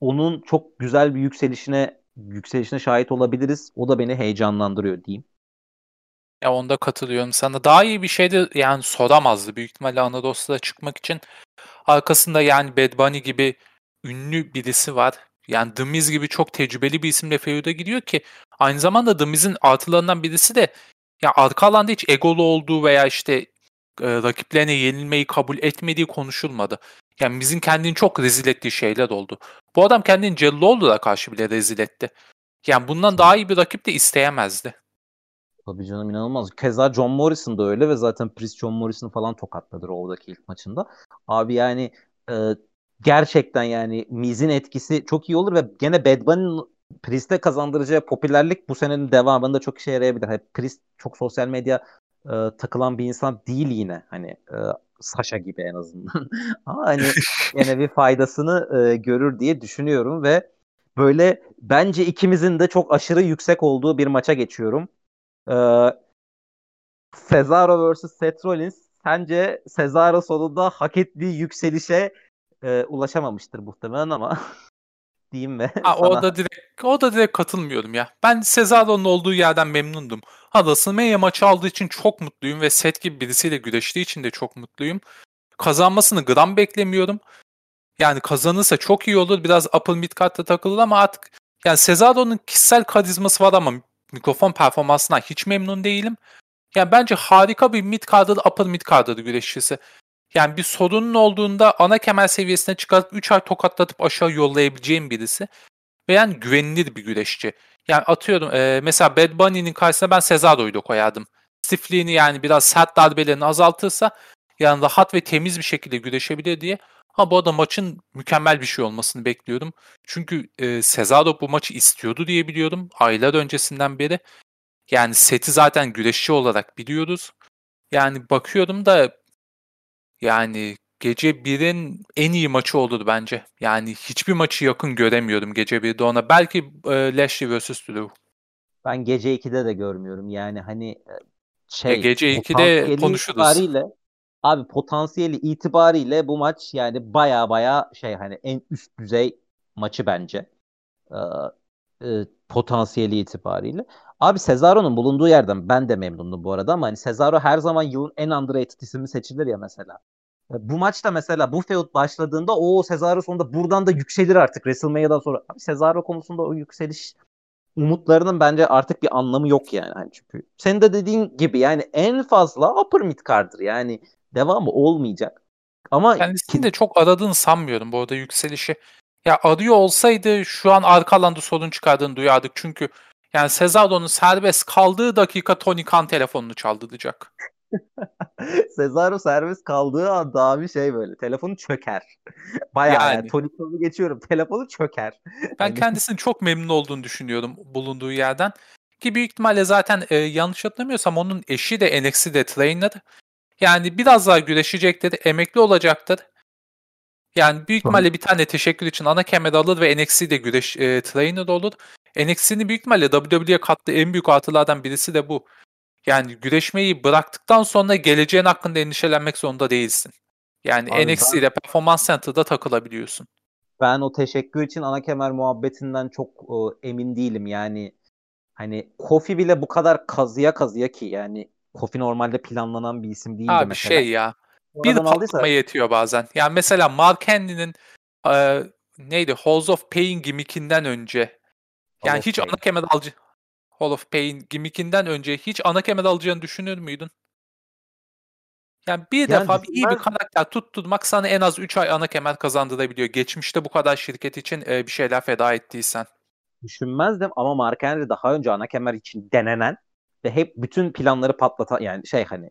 onun çok güzel bir yükselişine yükselişine şahit olabiliriz. O da beni heyecanlandırıyor diyeyim. Ya onda katılıyorum sana. Daha iyi bir şey de yani soramazdı. Büyük ihtimalle Anadolu'da çıkmak için arkasında yani Bad Bunny gibi ünlü birisi var. Yani The Miz gibi çok tecrübeli bir isimle feud'a gidiyor ki aynı zamanda The Miz'in artılarından birisi de ya arka alanda hiç egolu olduğu veya işte e, rakiplerine yenilmeyi kabul etmediği konuşulmadı. Yani Miz'in kendini çok rezil ettiği şeyler oldu. Bu adam kendini Celloğlu'na karşı bile rezil etti. Yani bundan daha iyi bir rakip de isteyemezdi. Tabii canım inanılmaz. Keza John Morrison da öyle ve zaten Priest John Morrison falan tokatladı Raw'daki ilk maçında. Abi yani e, gerçekten yani Miz'in etkisi çok iyi olur ve gene Bad Bunny'nin Priest'e kazandıracağı popülerlik bu senenin devamında çok işe yarayabilir. Hep Priest çok sosyal medya e, takılan bir insan değil yine hani e, Sasha gibi en azından. Ama hani yine bir faydasını e, görür diye düşünüyorum ve böyle bence ikimizin de çok aşırı yüksek olduğu bir maça geçiyorum. Ee, Cesaro vs. Seth Rollins sence Cesaro sonunda hak ettiği yükselişe e, ulaşamamıştır muhtemelen ama diyeyim mi? Ha, o da direkt o da direkt katılmıyorum ya. Ben Cesaro'nun olduğu yerden memnundum. Ha WrestleMania maçı aldığı için çok mutluyum ve Seth gibi birisiyle güreştiği için de çok mutluyum. Kazanmasını gram beklemiyorum. Yani kazanırsa çok iyi olur. Biraz upper mid card'da takılır ama artık yani Cesaro'nun kişisel karizması var ama mikrofon performansından hiç memnun değilim. Yani bence harika bir mid card'da upper mid card'da güreşçisi. Yani bir sorunun olduğunda ana kemer seviyesine çıkartıp 3 ay tokatlatıp aşağı yollayabileceğim birisi. Ve yani güvenilir bir güreşçi. Yani atıyorum e, mesela Bad Bunny'nin karşısına ben Cesaro'yu da koyardım. Stifliğini yani biraz sert darbelerini azaltırsa yani rahat ve temiz bir şekilde güreşebilir diye. Ha bu arada maçın mükemmel bir şey olmasını bekliyordum. Çünkü e, Cesaro bu maçı istiyordu diye biliyorum. Aylar öncesinden beri. Yani seti zaten güreşçi olarak biliyoruz. Yani bakıyorum da yani gece 1'in en iyi maçı oldu bence. Yani hiçbir maçı yakın göremiyorum gece 1'de ona. Belki e, Lashley vs. Drew. Ben gece 2'de de görmüyorum. Yani hani e, şey e, gece 2'de konuşuruz. Abi potansiyeli itibariyle bu maç yani baya baya şey hani en üst düzey maçı bence. Ee, e, potansiyeli itibariyle. Abi Cesaro'nun bulunduğu yerden ben de memnundum bu arada ama hani Cesaro her zaman yılın en underrated ismi seçilir ya mesela. E, bu maçta mesela bu feud başladığında o Cesaro sonunda buradan da yükselir artık WrestleMania'dan sonra. Abi Cesaro konusunda o yükseliş umutlarının bence artık bir anlamı yok yani. Hani çünkü senin de dediğin gibi yani en fazla upper mid card'dır. Yani devamı olmayacak. Ama kendisini de çok aradığını sanmıyorum bu arada yükselişi. Ya arıyor olsaydı şu an arka alanda sorun çıkardığını duyardık. Çünkü yani Cesaro'nun serbest kaldığı dakika Tony Khan telefonunu çaldıracak. Cesaro serbest kaldığı anda abi şey böyle telefonu çöker. Bayağı yani, yani Tony Khan'ı geçiyorum telefonu çöker. Ben yani... kendisinin çok memnun olduğunu düşünüyorum bulunduğu yerden. Ki büyük ihtimalle zaten e, yanlış hatırlamıyorsam onun eşi de NXT'de trainer. Yani biraz daha güreşecektir, emekli olacaktır. Yani büyük ihtimalle bir tane teşekkür için ana kemer alır ve NXT'de güreş e, trainer olur. NXT'nin büyük ihtimalle WWE'ye kattığı en büyük artılardan birisi de bu. Yani güreşmeyi bıraktıktan sonra geleceğin hakkında endişelenmek zorunda değilsin. Yani Abi NXT ile Performance Center'da takılabiliyorsun. Ben o teşekkür için ana kemer muhabbetinden çok e, emin değilim. Yani hani Kofi bile bu kadar kazıya kazıya ki yani Kofi normalde planlanan bir isim değildi Abi mesela. şey ya. Bir patlama aldıysa... yetiyor bazen. Yani mesela Mark Henry'nin e, neydi Halls of Pain gimmickinden önce yani hiç Pain. ana kemer alıcı Hall of Pain gimmickinden önce hiç ana kemer alacağını düşünür müydün? Yani bir yani defa iyi bir karakter tutturmak sana en az 3 ay ana kemer kazandırabiliyor. Geçmişte bu kadar şirket için e, bir şeyler feda ettiysen. Düşünmezdim ama Mark Henry daha önce ana kemer için denenen ve hep bütün planları patlatan yani şey hani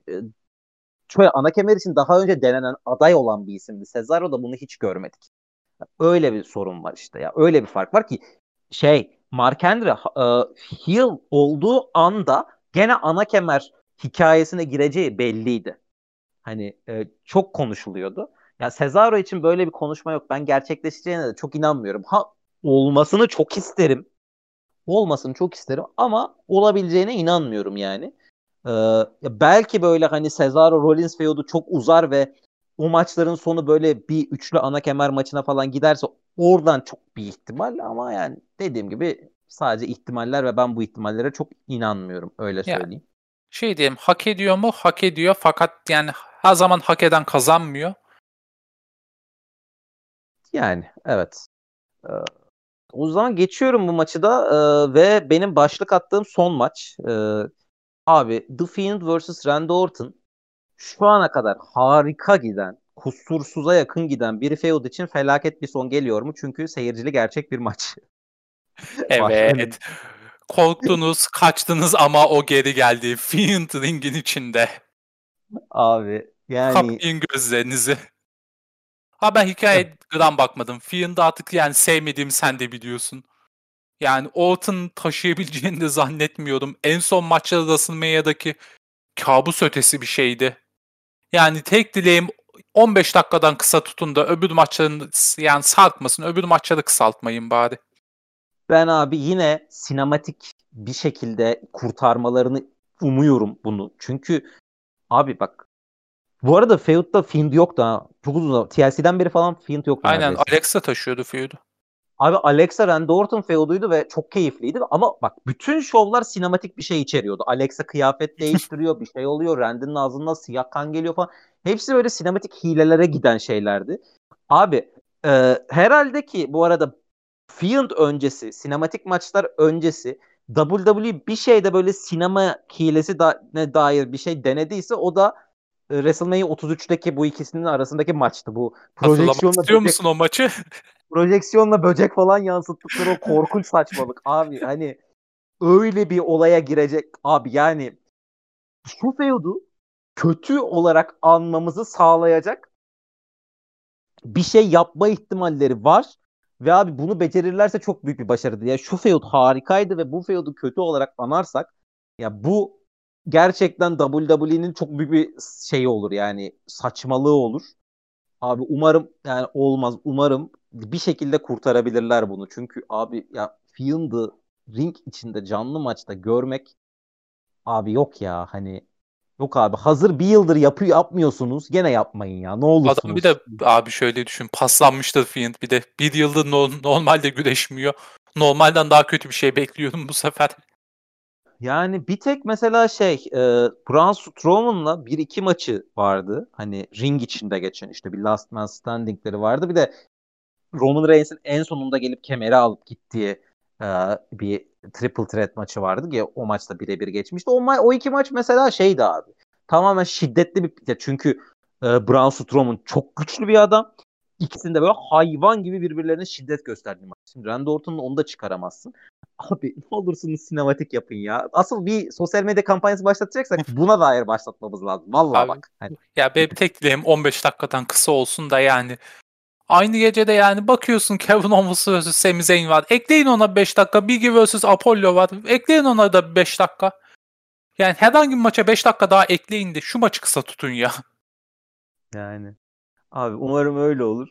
şöyle ana kemer için daha önce denenen aday olan bir isimdi. Cesaro da bunu hiç görmedik. Öyle bir sorun var işte ya. Öyle bir fark var ki şey Mark Henry heel olduğu anda gene ana kemer hikayesine gireceği belliydi. Hani e, çok konuşuluyordu. Ya Cesaro için böyle bir konuşma yok. Ben gerçekleşeceğine de çok inanmıyorum. Ha olmasını çok isterim olmasını çok isterim ama olabileceğine inanmıyorum yani. Ee, belki böyle hani Cesaro Rollins feudu çok uzar ve o maçların sonu böyle bir üçlü ana kemer maçına falan giderse oradan çok bir ihtimal ama yani dediğim gibi sadece ihtimaller ve ben bu ihtimallere çok inanmıyorum öyle söyleyeyim. Yani, şey diyeyim hak ediyor mu? Hak ediyor fakat yani her zaman hak eden kazanmıyor. Yani evet. Ee, o zaman geçiyorum bu maçı da ee, ve benim başlık attığım son maç. Ee, abi The Fiend vs. Randy Orton şu ana kadar harika giden, kusursuza yakın giden bir feud için felaket bir son geliyor mu? Çünkü seyircili gerçek bir maç. evet. Korktunuz, kaçtınız ama o geri geldi. Fiend ringin içinde. Abi yani... Kapayın gözlerinizi. Ha ben hikaye gram bakmadım. Fiend'ı artık yani sevmediğimi sen de biliyorsun. Yani Orton taşıyabileceğini de zannetmiyorum. En son maçlarda WrestleMania'daki kabus ötesi bir şeydi. Yani tek dileğim 15 dakikadan kısa tutun da öbür maçların yani sarkmasın. Öbür maçları kısaltmayın bari. Ben abi yine sinematik bir şekilde kurtarmalarını umuyorum bunu. Çünkü abi bak bu arada Feud'da Fiend yoktu ha. Çok uzun TLC'den beri falan Fiend yoktu. Aynen neredeyse. Alexa taşıyordu Feud'u. Abi Alexa Randy Orton feuduydu ve çok keyifliydi. Ama bak bütün şovlar sinematik bir şey içeriyordu. Alexa kıyafet değiştiriyor, bir şey oluyor. Randy'nin ağzından siyah kan geliyor falan. Hepsi böyle sinematik hilelere giden şeylerdi. Abi e, herhalde ki bu arada Fiend öncesi, sinematik maçlar öncesi WWE bir şeyde böyle sinema hilesi da, ne dair bir şey denediyse o da WrestleMania 33'teki bu ikisinin arasındaki maçtı. Bu projeksiyonla istiyor musun o maçı? projeksiyonla böcek falan yansıttıkları o korkunç saçmalık. Abi hani öyle bir olaya girecek. Abi yani şu feudu kötü olarak anmamızı sağlayacak bir şey yapma ihtimalleri var. Ve abi bunu becerirlerse çok büyük bir başarıdır. Ya şu feud harikaydı ve bu feudu kötü olarak anarsak ya bu gerçekten WWE'nin çok büyük bir şeyi olur yani saçmalığı olur. Abi umarım yani olmaz. Umarım bir şekilde kurtarabilirler bunu. Çünkü abi ya Field'ı ring içinde canlı maçta görmek abi yok ya hani yok abi hazır bir yıldır yapıyor yapmıyorsunuz gene yapmayın ya ne olursunuz. Adam bir de abi şöyle düşün paslanmıştır Fiend bir de bir yıldır no, normalde güreşmiyor. Normalden daha kötü bir şey bekliyorum bu sefer. Yani bir tek mesela şey e, Braun Strowman'la bir iki maçı vardı. Hani ring içinde geçen işte bir Last Man Standing'leri vardı. Bir de Roman Reigns'in en sonunda gelip kemeri alıp gittiği e, bir triple threat maçı vardı ki o maçta birebir geçmişti. O, o iki maç mesela şeydi abi. Tamamen şiddetli bir çünkü e, Braun Strowman çok güçlü bir adam. İkisinde böyle hayvan gibi birbirlerine şiddet gösterdi maç. Şimdi Randy Orton'la onu da çıkaramazsın. Abi ne olursunuz sinematik yapın ya. Asıl bir sosyal medya kampanyası başlatacaksak buna dair başlatmamız lazım. Vallahi Abi, bak. Hani. Ya benim tek dileğim 15 dakikadan kısa olsun da yani Aynı gecede yani bakıyorsun Kevin Owens vs. Sami Zayn var. Ekleyin ona 5 dakika. Biggie vs. Apollo var. Ekleyin ona da 5 dakika. Yani herhangi bir maça 5 dakika daha ekleyin de şu maçı kısa tutun ya. Yani. Abi umarım öyle olur.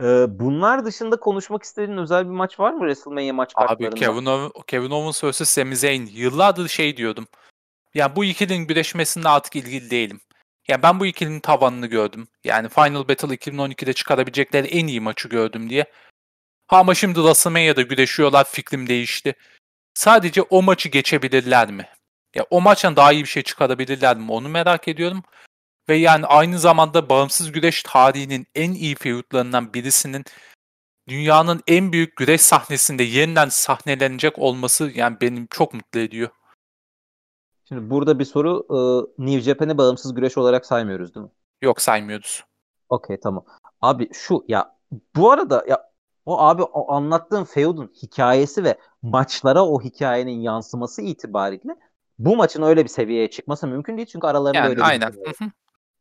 Ee, bunlar dışında konuşmak istediğin özel bir maç var mı WrestleMania maç kartlarında? Abi Kevin, o- Kevin Owens vs. Sami Zayn. Yıllardır şey diyordum. Yani bu ikilinin birleşmesinde artık ilgili değilim. Yani ben bu ikilinin tavanını gördüm. Yani Final Battle 2012'de çıkarabilecekleri en iyi maçı gördüm diye. Ha ama şimdi WrestleMania'da güreşiyorlar fikrim değişti. Sadece o maçı geçebilirler mi? Ya o maçtan daha iyi bir şey çıkarabilirler mi? Onu merak ediyorum. Ve yani aynı zamanda bağımsız güreş tarihinin en iyi feudlarından birisinin dünyanın en büyük güreş sahnesinde yeniden sahnelenecek olması yani benim çok mutlu ediyor. Şimdi burada bir soru e, New Japan'i bağımsız güreş olarak saymıyoruz değil mi? Yok saymıyoruz. Okey tamam. Abi şu ya bu arada ya o abi o anlattığın feudun hikayesi ve maçlara o hikayenin yansıması itibariyle bu maçın öyle bir seviyeye çıkması mümkün değil çünkü aralarında yani, öyle aynen. bir şey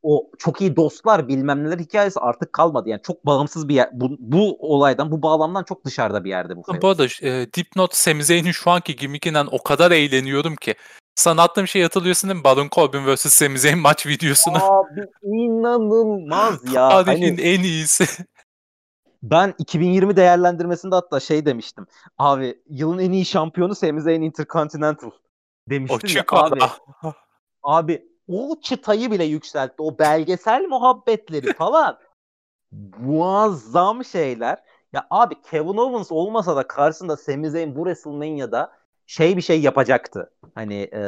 o çok iyi dostlar bilmem neler hikayesi artık kalmadı. Yani çok bağımsız bir yer. Bu, bu olaydan, bu bağlamdan çok dışarıda bir yerde bu. Bu arada e, Dipnot Sami Zayn'in şu anki gimmikinden o kadar eğleniyorum ki. Sana attığım şey hatırlıyorsun değil mi? Baron Corbin vs. Sami Zayn maç videosunu. Abi inanılmaz ya. Tarihin hani... en iyisi. Ben 2020 değerlendirmesinde hatta şey demiştim. Abi yılın en iyi şampiyonu Sami Zayn Intercontinental demiştim o ya abi. Abi o çıtayı bile yükseltti. O belgesel muhabbetleri falan. Muazzam şeyler. Ya abi Kevin Owens olmasa da karşısında Sami Zayn bu WrestleMania'da şey bir şey yapacaktı. Hani e,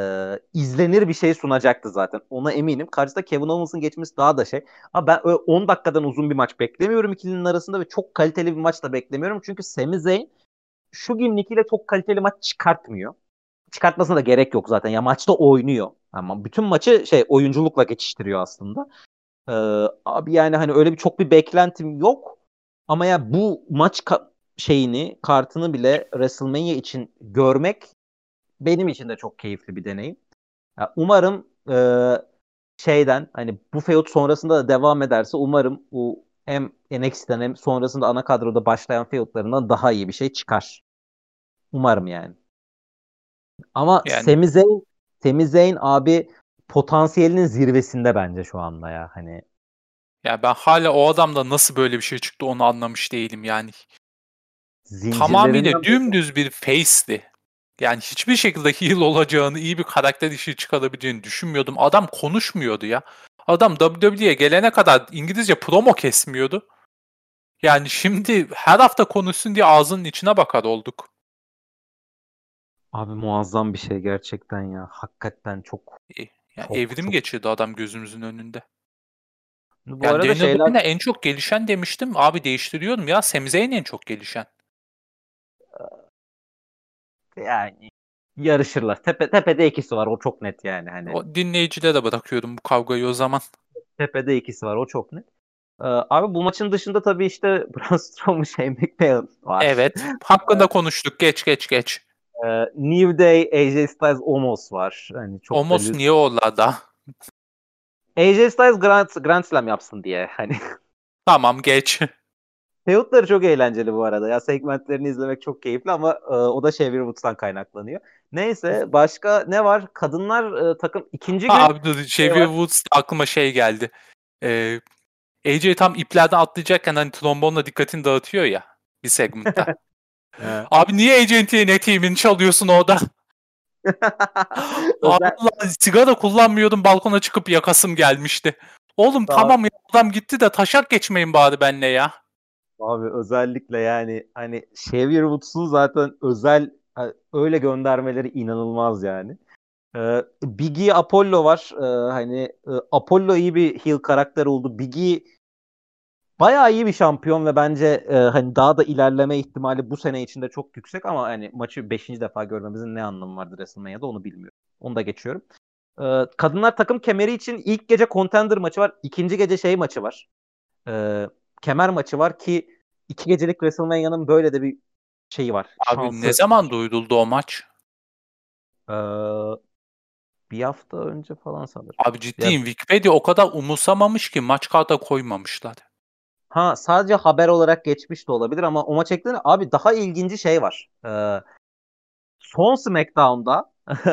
izlenir bir şey sunacaktı zaten. Ona eminim. Karşısında Kevin Owens'ın geçmesi daha da şey. Ama ben 10 dakikadan uzun bir maç beklemiyorum ikilinin arasında ve çok kaliteli bir maç da beklemiyorum. Çünkü Sami Zayn şu gimnikiyle çok kaliteli maç çıkartmıyor. Çıkartmasına da gerek yok zaten. Ya maçta oynuyor. Ama bütün maçı şey oyunculukla geçiştiriyor aslında. Ee, abi yani hani öyle bir çok bir beklentim yok. Ama ya bu maç ka- şeyini, kartını bile WrestleMania için görmek benim için de çok keyifli bir deneyim. Ya umarım e, şeyden hani bu feud sonrasında da devam ederse umarım bu hem NXT'den hem sonrasında ana kadroda başlayan feudlarından daha iyi bir şey çıkar. Umarım yani. Ama yani... Sami Zayn, Sami Zayn abi potansiyelinin zirvesinde bence şu anda ya hani. Ya ben hala o adamda nasıl böyle bir şey çıktı onu anlamış değilim yani. Tamamıyla dümdüz bir face'ti. Yani hiçbir şekilde heel olacağını, iyi bir karakter işi çıkarabileceğini düşünmüyordum. Adam konuşmuyordu ya. Adam WWE'ye gelene kadar İngilizce promo kesmiyordu. Yani şimdi her hafta konuşsun diye ağzının içine bakar olduk. Abi muazzam bir şey gerçekten ya. Hakikaten çok. Yani çok, evrim çok... geçirdi adam gözümüzün önünde. Bu yani arada şeyler... en çok gelişen demiştim. Abi değiştiriyorum ya. Semizeyn en çok gelişen. Yani yarışırlar. Tepe, tepede ikisi var. O çok net yani. Hani. O dinleyicilere de bırakıyorum bu kavgayı o zaman. Tepede ikisi var. O çok net. Ee, abi bu maçın dışında tabii işte Braun Strowman, Shane McMahon var. Evet. Hakkında konuştuk. Geç geç geç. Ee, New Day, AJ Styles, Omos var. Yani çok Omos niye orada? AJ Styles Grand, Grand Slam yapsın diye. Hani. Tamam geç. Feud'ları çok eğlenceli bu arada. Ya segmentlerini izlemek çok keyifli ama e, o da Xavier Woods'tan kaynaklanıyor. Neyse başka ne var? Kadınlar e, takım ikinci gün. Abi dur Xavier Woods aklıma şey geldi. Ee, AJ tam iplerden atlayacakken hani trombonla dikkatini dağıtıyor ya bir segmentte. Abi niye AJ'in eteğimin çalıyorsun orada? Allah sigara kullanmıyordum balkona çıkıp yakasım gelmişti. Oğlum tamam, tamam ya adam gitti de taşak geçmeyin bari benle ya. Abi özellikle yani hani Xavier Woods'un zaten özel öyle göndermeleri inanılmaz yani. Ee, Biggie Apollo var. Ee, hani e, Apollo iyi bir heel karakter oldu. Biggie bayağı iyi bir şampiyon ve bence e, hani daha da ilerleme ihtimali bu sene içinde çok yüksek ama hani maçı 5. defa görmemizin ne anlamı vardır WrestleMania'da onu bilmiyorum. Onu da geçiyorum. Ee, kadınlar takım kemeri için ilk gece contender maçı var. ikinci gece şey maçı var. Ee, kemer maçı var ki iki gecelik WrestleMania'nın böyle de bir şeyi var. Abi şansı. ne zaman duyuldu o maç? Ee, bir hafta önce falan sanırım. Abi ciddiyim ya... Wikipedia o kadar umursamamış ki maç karta koymamışlar. Ha sadece haber olarak geçmiş de olabilir ama o maç eklenir. Abi daha ilginci şey var. Ee, son SmackDown'da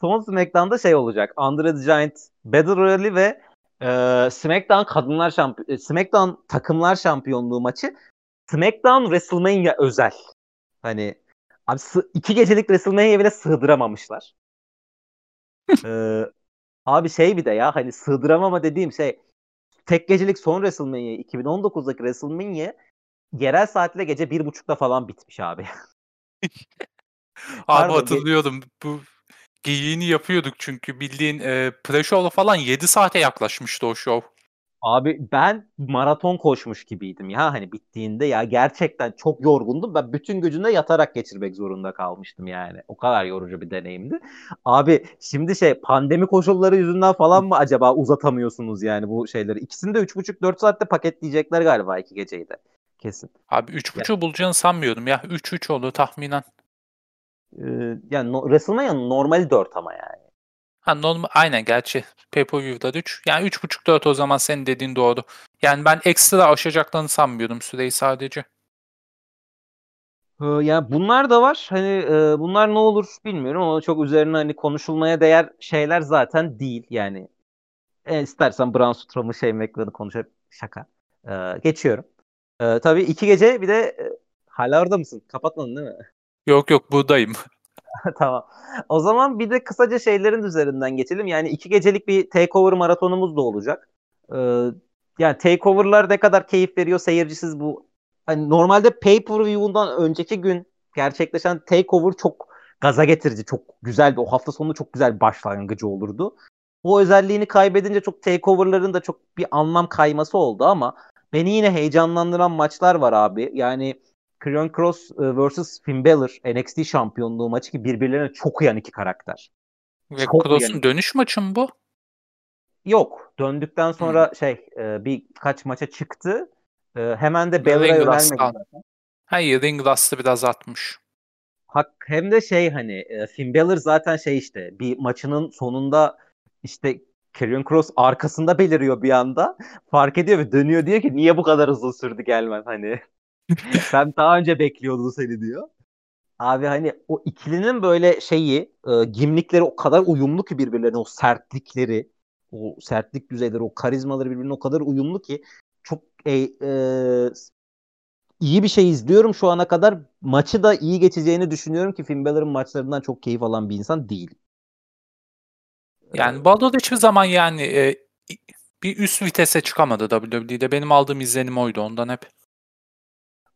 son SmackDown'da şey olacak. Andre the Giant Battle Royale ve e, SmackDown kadınlar şampiyon e, SmackDown takımlar şampiyonluğu maçı SmackDown WrestleMania özel. Hani abi iki gecelik WrestleMania bile sığdıramamışlar. ee, abi şey bir de ya hani sığdıramama dediğim şey tek gecelik son WrestleMania 2019'daki WrestleMania yerel saatle gece bir buçukta falan bitmiş abi. abi hatırlıyordum. Bu geyiğini yapıyorduk çünkü bildiğin e, pre-show'la falan 7 saate yaklaşmıştı o show. Abi ben maraton koşmuş gibiydim ya hani bittiğinde ya gerçekten çok yorgundum. Ben bütün gücünde yatarak geçirmek zorunda kalmıştım yani. O kadar yorucu bir deneyimdi. Abi şimdi şey pandemi koşulları yüzünden falan mı acaba uzatamıyorsunuz yani bu şeyleri? İkisini de 3,5-4 saatte paketleyecekler galiba iki geceyi de. Kesin. Abi 3,5'u bulacağını sanmıyorum ya. 3-3 oldu tahminen. Ee, yani no, WrestleMania'nın normali 4 ama yani. Ha normal aynen gerçi pay-per-view'da 3. Yani 3.5-4 o zaman senin dediğin doğru. Yani ben ekstra aşacaklarını sanmıyordum süreyi sadece. Ee, yani bunlar da var. Hani e, bunlar ne olur bilmiyorum ama çok üzerine hani konuşulmaya değer şeyler zaten değil. Yani e, istersen Braun Strowman'ı şey McLaren'ı konuşup şaka. E, geçiyorum. E, tabii iki gece bir de e, hala orada mısın? Kapatmadın değil mi? Yok yok buradayım. tamam. O zaman bir de kısaca şeylerin üzerinden geçelim. Yani iki gecelik bir takeover maratonumuz da olacak. Ee, yani takeover'lar ne kadar keyif veriyor seyircisiz bu. Hani normalde pay-per-view'undan önceki gün gerçekleşen takeover çok gaza getirici, çok güzel bir o hafta sonu çok güzel başlangıcı olurdu. Bu özelliğini kaybedince çok takeover'ların da çok bir anlam kayması oldu ama beni yine heyecanlandıran maçlar var abi. Yani Krion Cross e, vs. Finn Balor NXT şampiyonluğu maçı ki birbirlerine çok uyan iki karakter. Ve Cross'un dönüş maçı mı bu? Yok. Döndükten sonra hmm. şey e, birkaç maça çıktı. E, hemen de Balor'a yönelmedi zaten. Hayır Ring Rust'ı biraz atmış. Hak, hem de şey hani e, Finn Balor zaten şey işte bir maçının sonunda işte Karrion Cross arkasında beliriyor bir anda. Fark ediyor ve dönüyor diyor ki niye bu kadar hızlı sürdü gelmen hani. Sen daha önce bekliyordun seni diyor. Abi hani o ikilinin böyle şeyi e, gimlikleri o kadar uyumlu ki birbirlerine o sertlikleri o sertlik düzeyleri o karizmaları birbirine o kadar uyumlu ki çok e, e, iyi bir şey izliyorum şu ana kadar. Maçı da iyi geçeceğini düşünüyorum ki Finn Balor'ın maçlarından çok keyif alan bir insan değil. Yani Balor hiçbir zaman yani e, bir üst vitese çıkamadı WWE'de. Benim aldığım izlenim oydu ondan hep.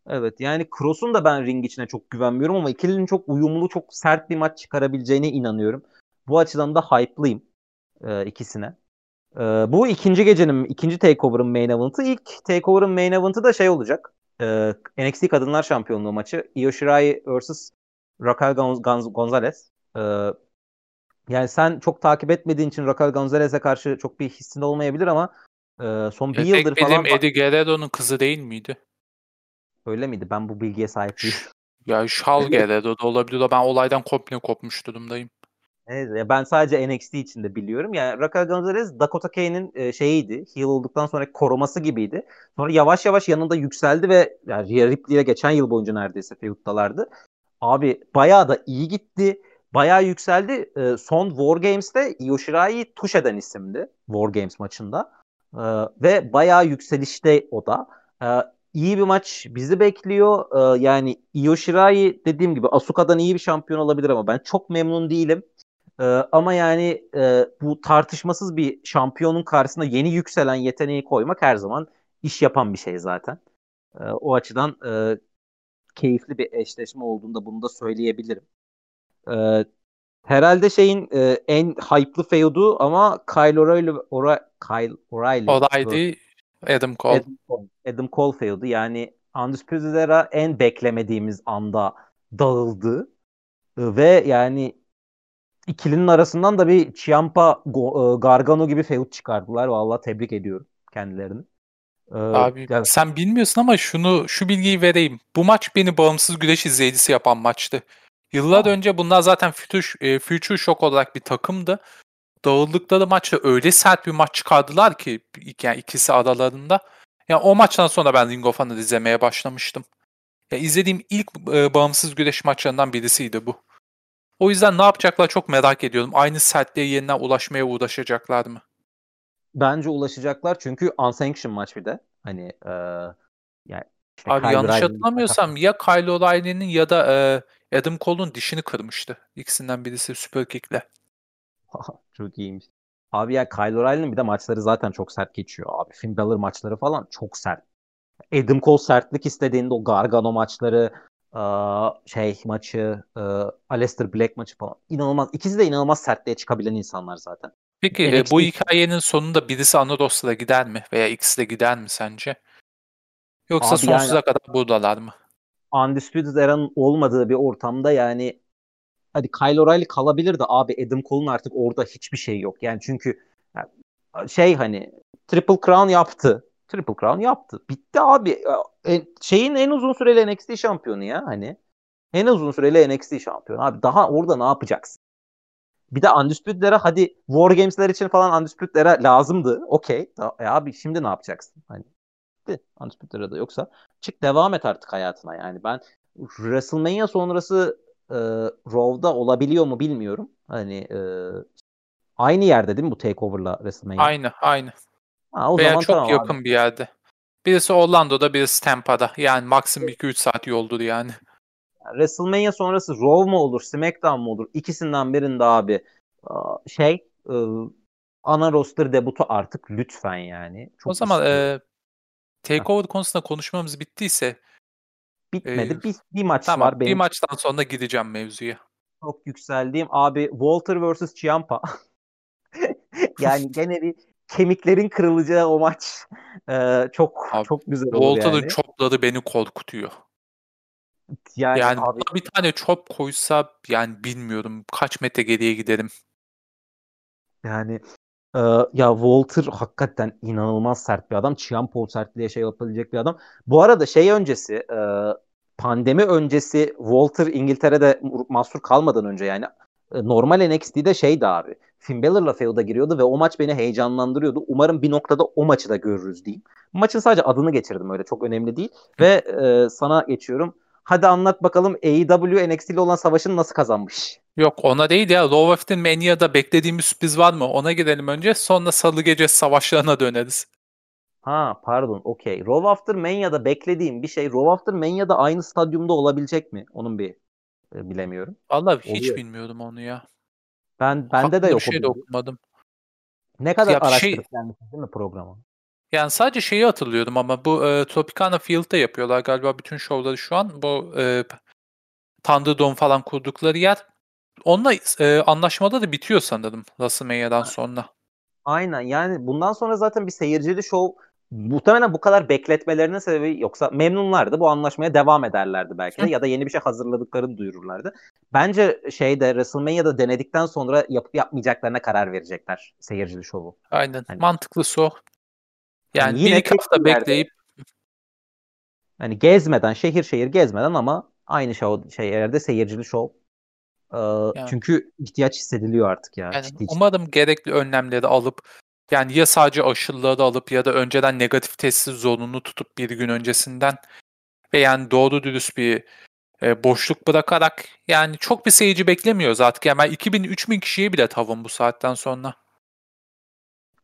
Evet yani Cross'un da ben ring içine çok güvenmiyorum ama ikilinin çok uyumlu, çok sert bir maç çıkarabileceğine inanıyorum. Bu açıdan da hype'lıyım e, ikisine. E, bu ikinci gecenin, ikinci Takeover'ın main event'ı. İlk Takeover'ın main event'ı da şey olacak. E, NXT Kadınlar Şampiyonluğu maçı. Io Shirai vs. Raquel Gonz- Gonzalez. E, yani sen çok takip etmediğin için Raquel Gonzalez'e karşı çok bir hissin olmayabilir ama e, son bir yıldır falan... Eddie Guerrero'nun kızı değil miydi? Öyle miydi? Ben bu bilgiye sahip değilim. Ya Şal Guerrero da olabilir. Ben olaydan komple kopmuş durumdayım. Evet, ben sadece NXT için de biliyorum. Yani Raquel Gonzalez Dakota Kay'nin e, şeyiydi. Heel olduktan sonra koruması gibiydi. Sonra yavaş yavaş yanında yükseldi ve yani Rhea geçen yıl boyunca neredeyse feud'dalardı. Abi bayağı da iyi gitti. Bayağı yükseldi. E, son War Games'te Yoshirai'yi tuş eden isimdi. War Games maçında. E, ve bayağı yükselişte o da. E, iyi bir maç bizi bekliyor. Ee, yani Io Shirai dediğim gibi Asuka'dan iyi bir şampiyon olabilir ama ben çok memnun değilim. Ee, ama yani e, bu tartışmasız bir şampiyonun karşısına yeni yükselen yeteneği koymak her zaman iş yapan bir şey zaten. Ee, o açıdan e, keyifli bir eşleşme olduğunda bunu da söyleyebilirim. Ee, herhalde şeyin e, en hype'lı feud'u ama Kyle O'Reilly O'Reilly. O'Reilly Adam Cole. Adam Cole, Adam Cole feud'u yani Undisputed Era en beklemediğimiz anda dağıldı. Ve yani ikilinin arasından da bir Ciampa e, Gargano gibi feud çıkardılar. Vallahi tebrik ediyorum kendilerini. Ee, Abi yani... sen bilmiyorsun ama şunu şu bilgiyi vereyim. Bu maç beni bağımsız güreş izleyicisi yapan maçtı. Yıllar Aa. önce bunlar zaten Future, e, Future Shock olarak bir takımdı. Dağıldıkları maçta öyle sert bir maç çıkardılar ki yani ikisi aralarında. Yani o maçtan sonra ben Ring of Honor izlemeye başlamıştım. Ya izlediğim ilk e, bağımsız güreş maçlarından birisiydi bu. O yüzden ne yapacaklar çok merak ediyorum. Aynı sertliğe yeniden ulaşmaya uğraşacaklar mı? Bence ulaşacaklar çünkü unsanctioned maç bir de. Hani e, yani işte Abi Kyle yanlış hatırlamıyorsam ya Kyle O'Reilly'nin ya da e, Adam Cole'un dişini kırmıştı. İkisinden birisi Super Kick'le. çok iyiymiş. Abi ya Kyle O'Reilly'nin bir de maçları zaten çok sert geçiyor abi. Finn Balor maçları falan çok sert. Adam Cole sertlik istediğinde o Gargano maçları şey maçı Aleister Black maçı falan inanılmaz. İkisi de inanılmaz sertliğe çıkabilen insanlar zaten. Peki NXT... bu hikayenin sonunda birisi Anadolu'da gider mi? Veya ikisi de gider mi sence? Yoksa Abi sonsuza yani, kadar buradalar mı? Undisputed Era'nın olmadığı bir ortamda yani hadi Kyle O'Reilly kalabilir de abi Adam Cole'un artık orada hiçbir şey yok. Yani çünkü şey hani Triple Crown yaptı. Triple Crown yaptı. Bitti abi. E, şeyin en uzun süreli NXT şampiyonu ya hani. En uzun süreli NXT şampiyonu. Abi daha orada ne yapacaksın? Bir de Undisputed'lere hadi War Games'ler için falan Undisputed'lere lazımdı. Okey. E abi şimdi ne yapacaksın? Hani bitti Undisputed'lere de yoksa çık devam et artık hayatına. Yani ben WrestleMania sonrası e, Raw'da olabiliyor mu bilmiyorum. Hani e, aynı yerde değil mi bu Takeover'la WrestleMania? Aynı, aynı. Ha, o Veya zaman çok tamam yakın abi. bir yerde. Birisi Orlando'da, birisi Tampa'da. Yani maksimum 2-3 saat yoldur yani. WrestleMania sonrası Raw mu olur, SmackDown mu olur? İkisinden birinde abi şey e, ana roster debutu artık lütfen yani. Çok o zaman e, Takeover konusunda konuşmamız bittiyse bitmedi. E, bir, bir maç tamam, var benim. Bir maçtan sonra gideceğim mevzuya. Çok yükseldiğim abi Walter vs. Ciampa. yani gene bir kemiklerin kırılacağı o maç ee, çok abi, çok güzel oldu Walter'ın yani. çopları beni korkutuyor. Yani, yani abi, bir tane çop koysa yani bilmiyorum kaç metre geriye giderim. Yani e, ya Walter hakikaten inanılmaz sert bir adam. Ciampa sertliğe şey yapabilecek bir adam. Bu arada şey öncesi e, pandemi öncesi Walter İngiltere'de mahsur kalmadan önce yani e, normal NXT'de şeydi abi. Finn Balor'la feud'a giriyordu ve o maç beni heyecanlandırıyordu. Umarım bir noktada o maçı da görürüz diyeyim. Maçın sadece adını geçirdim öyle çok önemli değil. Ve e, sana geçiyorum. Hadi anlat bakalım AEW NXT ile olan savaşını nasıl kazanmış? Yok ona değil ya. Raw After Mania'da beklediğimiz sürpriz var mı? Ona gidelim önce. Sonra salı gece savaşlarına döneriz. Ha pardon okey. Raw After Mania'da beklediğim bir şey Raw After Mania'da aynı stadyumda olabilecek mi? Onun bir e, bilemiyorum. Vallahi hiç Oluyor. bilmiyordum onu ya. Ben bende de yok. Bir şey de okumadım. Ne kadar ya araştırıp şey... gelmişsiniz değil mi programı? Yani sadece şeyi hatırlıyordum ama bu e, Tropicana Field'da yapıyorlar galiba bütün şovları şu an. Bu e, Thunderdome falan kurdukları yer. Onunla e, anlaşmada da bitiyor sanırım WrestleMania'dan sonra. Aynen yani bundan sonra zaten bir seyircili şov muhtemelen bu kadar bekletmelerinin sebebi yoksa memnunlardı bu anlaşmaya devam ederlerdi belki de ya da yeni bir şey hazırladıklarını duyururlardı. Bence şeyde WrestleMania'da denedikten sonra yapıp yapmayacaklarına karar verecekler seyircili şovu. Aynen hani, mantıklısı o. Yani, yani yine bir hafta bekleyip hani gezmeden şehir şehir gezmeden ama aynı şov şey yerde seyircili şov ee, yani. Çünkü ihtiyaç hissediliyor artık ya. Yani ciddi umarım ciddi. gerekli önlemleri alıp yani ya sadece aşıları alıp ya da önceden negatif testi zorunlu tutup bir gün öncesinden ve yani doğru dürüst bir e, boşluk bırakarak yani çok bir seyirci beklemiyoruz artık. Yani ben 2000-3000 kişiye bile tavım bu saatten sonra.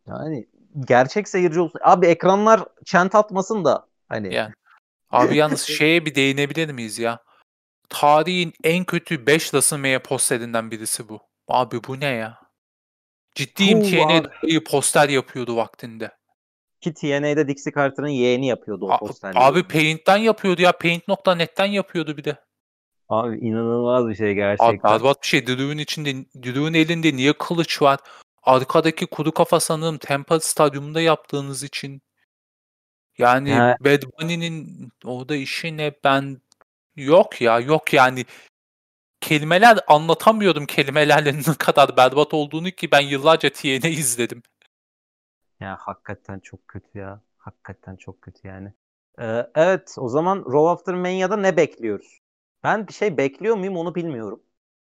Yani gerçek seyirci olsun. Abi ekranlar çent atmasın da hani. Yani. Abi yalnız şeye bir değinebilir miyiz ya? Tarihin en kötü 5 WrestleMania posterinden birisi bu. Abi bu ne ya? Ciddiyim TNA'yı poster yapıyordu vaktinde. Ki TNA'da Dixie Carter'ın yeğeni yapıyordu o posterleri. Abi Paint'ten yapıyordu ya. Paint.net'ten yapıyordu bir de. Abi inanılmaz bir şey gerçekten. Abi berbat bir şey. Drew'un içinde, Drew'un elinde niye kılıç var? Arkadaki kuru kafa sanırım Tampa Stadyumunda yaptığınız için. Yani He. Bad Bunny'nin orada işi ne ben yok ya yok yani kelimeler anlatamıyordum kelimelerle ne kadar berbat olduğunu ki ben yıllarca TNA izledim. Ya hakikaten çok kötü ya. Hakikaten çok kötü yani. Ee, evet o zaman Raw After Mania'da ne bekliyoruz? Ben bir şey bekliyor muyum onu bilmiyorum.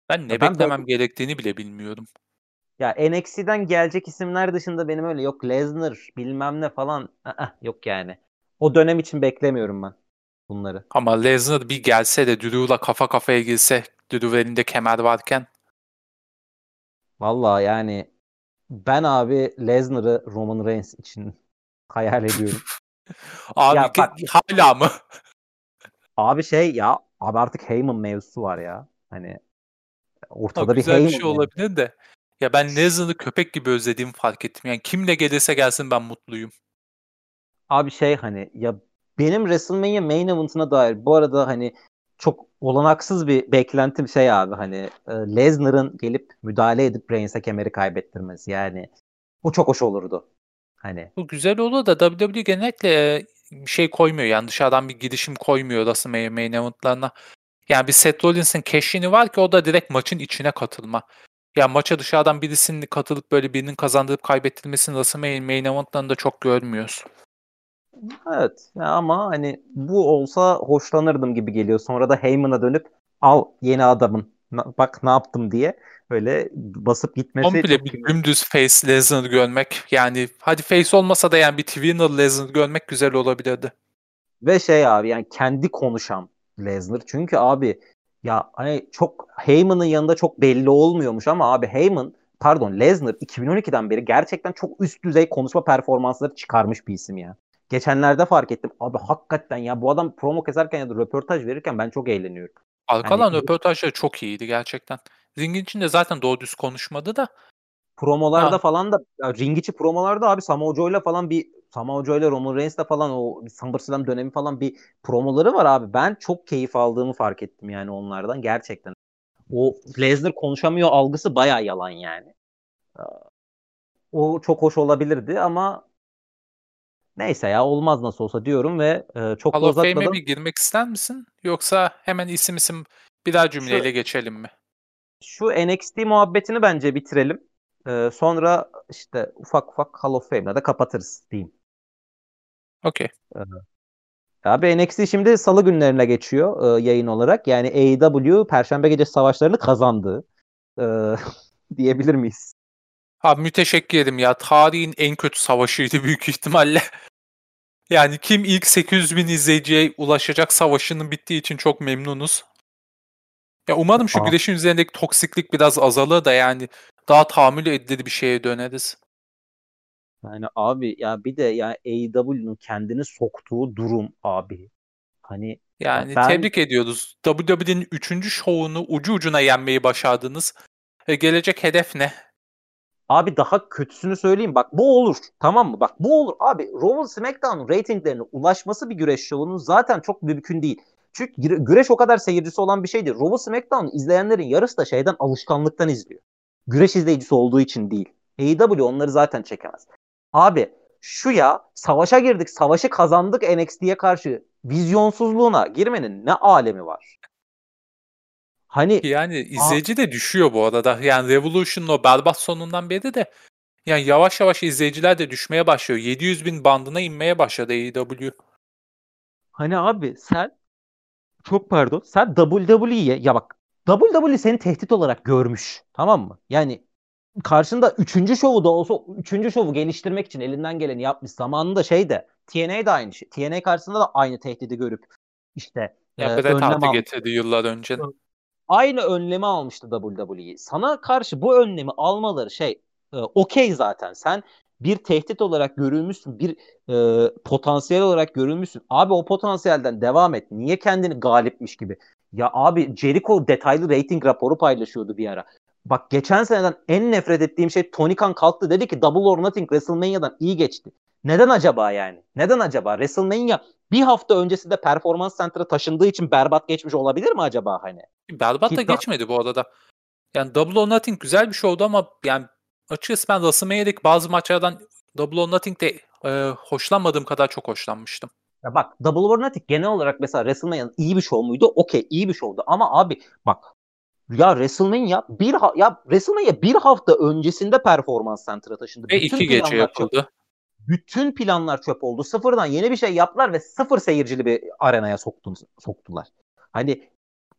Ben ne ya beklemem ben... gerektiğini bile bilmiyorum. Ya NXT'den gelecek isimler dışında benim öyle yok Lesnar bilmem ne falan Aa, yok yani. O dönem için beklemiyorum ben bunları. Ama Lesnar bir gelse de Drew'la kafa kafaya girse Drew elinde kemer varken. Valla yani ben abi Lesnar'ı Roman Reigns için hayal ediyorum. abi ya bak, hala mı? Abi şey ya abi artık Heyman mevzusu var ya. Hani ortada Abi bir güzel Heyman. bir şey olabilir de. Ya ben Lesnar'ı köpek gibi özlediğimi fark ettim. Yani kimle gelirse gelsin ben mutluyum. Abi şey hani ya benim WrestleMania main event'ına dair bu arada hani çok olanaksız bir beklentim şey abi hani e, Lesnar'ın gelip müdahale edip Reigns'e kemeri kaybettirmesi yani bu çok hoş olurdu. Hani. Bu güzel olur da WWE genellikle e, şey koymuyor yani dışarıdan bir girişim koymuyor WrestleMania main event'larına. Yani bir Seth Rollins'in keşini var ki o da direkt maçın içine katılma. Yani maça dışarıdan birisinin katılıp böyle birinin kazandırıp kaybettirmesini WrestleMania main event'larında çok görmüyoruz. Evet ya ama hani bu olsa hoşlanırdım gibi geliyor. Sonra da Heyman'a dönüp al yeni adamın bak ne yaptım diye böyle basıp gitmesi Komple bir dümdüz face Lesnar görmek yani hadi face olmasa da yani bir Twinner Lesnar görmek güzel olabilirdi. Ve şey abi yani kendi konuşan Lesnar çünkü abi ya hani çok Heyman'ın yanında çok belli olmuyormuş ama abi Heyman pardon Lesnar 2012'den beri gerçekten çok üst düzey konuşma performansları çıkarmış bir isim ya. Geçenlerde fark ettim. Abi hakikaten ya bu adam promo keserken ya da röportaj verirken ben çok eğleniyorum. Arkadan yani, röportajları çok iyiydi gerçekten. Ringin içinde zaten doğru düz konuşmadı da. Promolarda ha. falan da ya, ring içi promolarda abi Samoa Joe'yla falan bir Samoa Joe'yla Roman Reigns'le falan o SummerSlam dönemi falan bir promoları var abi. Ben çok keyif aldığımı fark ettim yani onlardan gerçekten. O Lesnar konuşamıyor algısı baya yalan yani. O çok hoş olabilirdi ama neyse ya olmaz nasıl olsa diyorum ve e, çok Hall of Fame'e bir girmek ister misin? Yoksa hemen isim isim bir daha cümleyle şu, geçelim mi? Şu NXT muhabbetini bence bitirelim. Ee, sonra işte ufak ufak Hall of Fame'la da kapatırız diyeyim. Okey. Ee, abi NXT şimdi salı günlerine geçiyor e, yayın olarak. Yani AEW Perşembe gece savaşlarını kazandı. E, diyebilir miyiz? Abi müteşekkirim ya. Tarihin en kötü savaşıydı büyük ihtimalle. Yani kim ilk 800 bin izleyiciye ulaşacak savaşının bittiği için çok memnunuz. Ya umarım şu Aa. güreşin üzerindeki toksiklik biraz azalır da yani daha tahammül edilir bir şeye döneriz. Yani abi ya bir de yani AEW'nun kendini soktuğu durum abi. Hani yani ben... tebrik ediyoruz. WWE'nin 3. şovunu ucu ucuna yenmeyi başardınız. E, gelecek hedef ne? Abi daha kötüsünü söyleyeyim. Bak bu olur. Tamam mı? Bak bu olur. Abi Raw SmackDown'un reytinglerine ulaşması bir güreş şovunun zaten çok mümkün değil. Çünkü güreş o kadar seyircisi olan bir şeydi. Raw SmackDown izleyenlerin yarısı da şeyden alışkanlıktan izliyor. Güreş izleyicisi olduğu için değil. AEW onları zaten çekemez. Abi şu ya savaşa girdik. Savaşı kazandık NXT'ye karşı. Vizyonsuzluğuna girmenin ne alemi var? Hani yani izleyici de düşüyor bu arada. Yani Revolution'un o berbat sonundan beri de yani yavaş yavaş izleyiciler de düşmeye başlıyor. 700 bin bandına inmeye başladı AEW. Hani abi sen çok pardon sen WWE'ye ya bak WWE seni tehdit olarak görmüş. Tamam mı? Yani karşında üçüncü şovu da olsa üçüncü şovu geliştirmek için elinden geleni yapmış. Zamanında şey de TNA da aynı şey. TNA karşısında da aynı tehdidi görüp işte ya e, Bret Hart'ı getirdi yıllar önce. Aynı önlemi almıştı WWE. Sana karşı bu önlemi almaları şey e, okey zaten. Sen bir tehdit olarak görülmüşsün, bir e, potansiyel olarak görülmüşsün. Abi o potansiyelden devam et. Niye kendini galipmiş gibi? Ya abi Jericho detaylı rating raporu paylaşıyordu bir ara. Bak geçen seneden en nefret ettiğim şey Tony Khan kalktı dedi ki Double or Nothing WrestleMania'dan iyi geçti. Neden acaba yani? Neden acaba? WrestleMania bir hafta öncesinde performans center'a taşındığı için berbat geçmiş olabilir mi acaba hani? Berbat da geçmedi bu arada. Yani Double or Nothing güzel bir oldu ama yani açıkçası ben WrestleMania'daki bazı maçlardan Double or Nothing'de e, hoşlanmadığım kadar çok hoşlanmıştım. Ya bak Double or Nothing genel olarak mesela WrestleMania'nın iyi bir show muydu? Okey iyi bir show'du ama abi bak ya WrestleMania bir ha- ya WrestleMania bir hafta öncesinde performans center'a taşındı. Ve bütün iki gece yapıldı. Çöp, bütün planlar çöp oldu. Sıfırdan yeni bir şey yaptılar ve sıfır seyircili bir arenaya soktular. Hani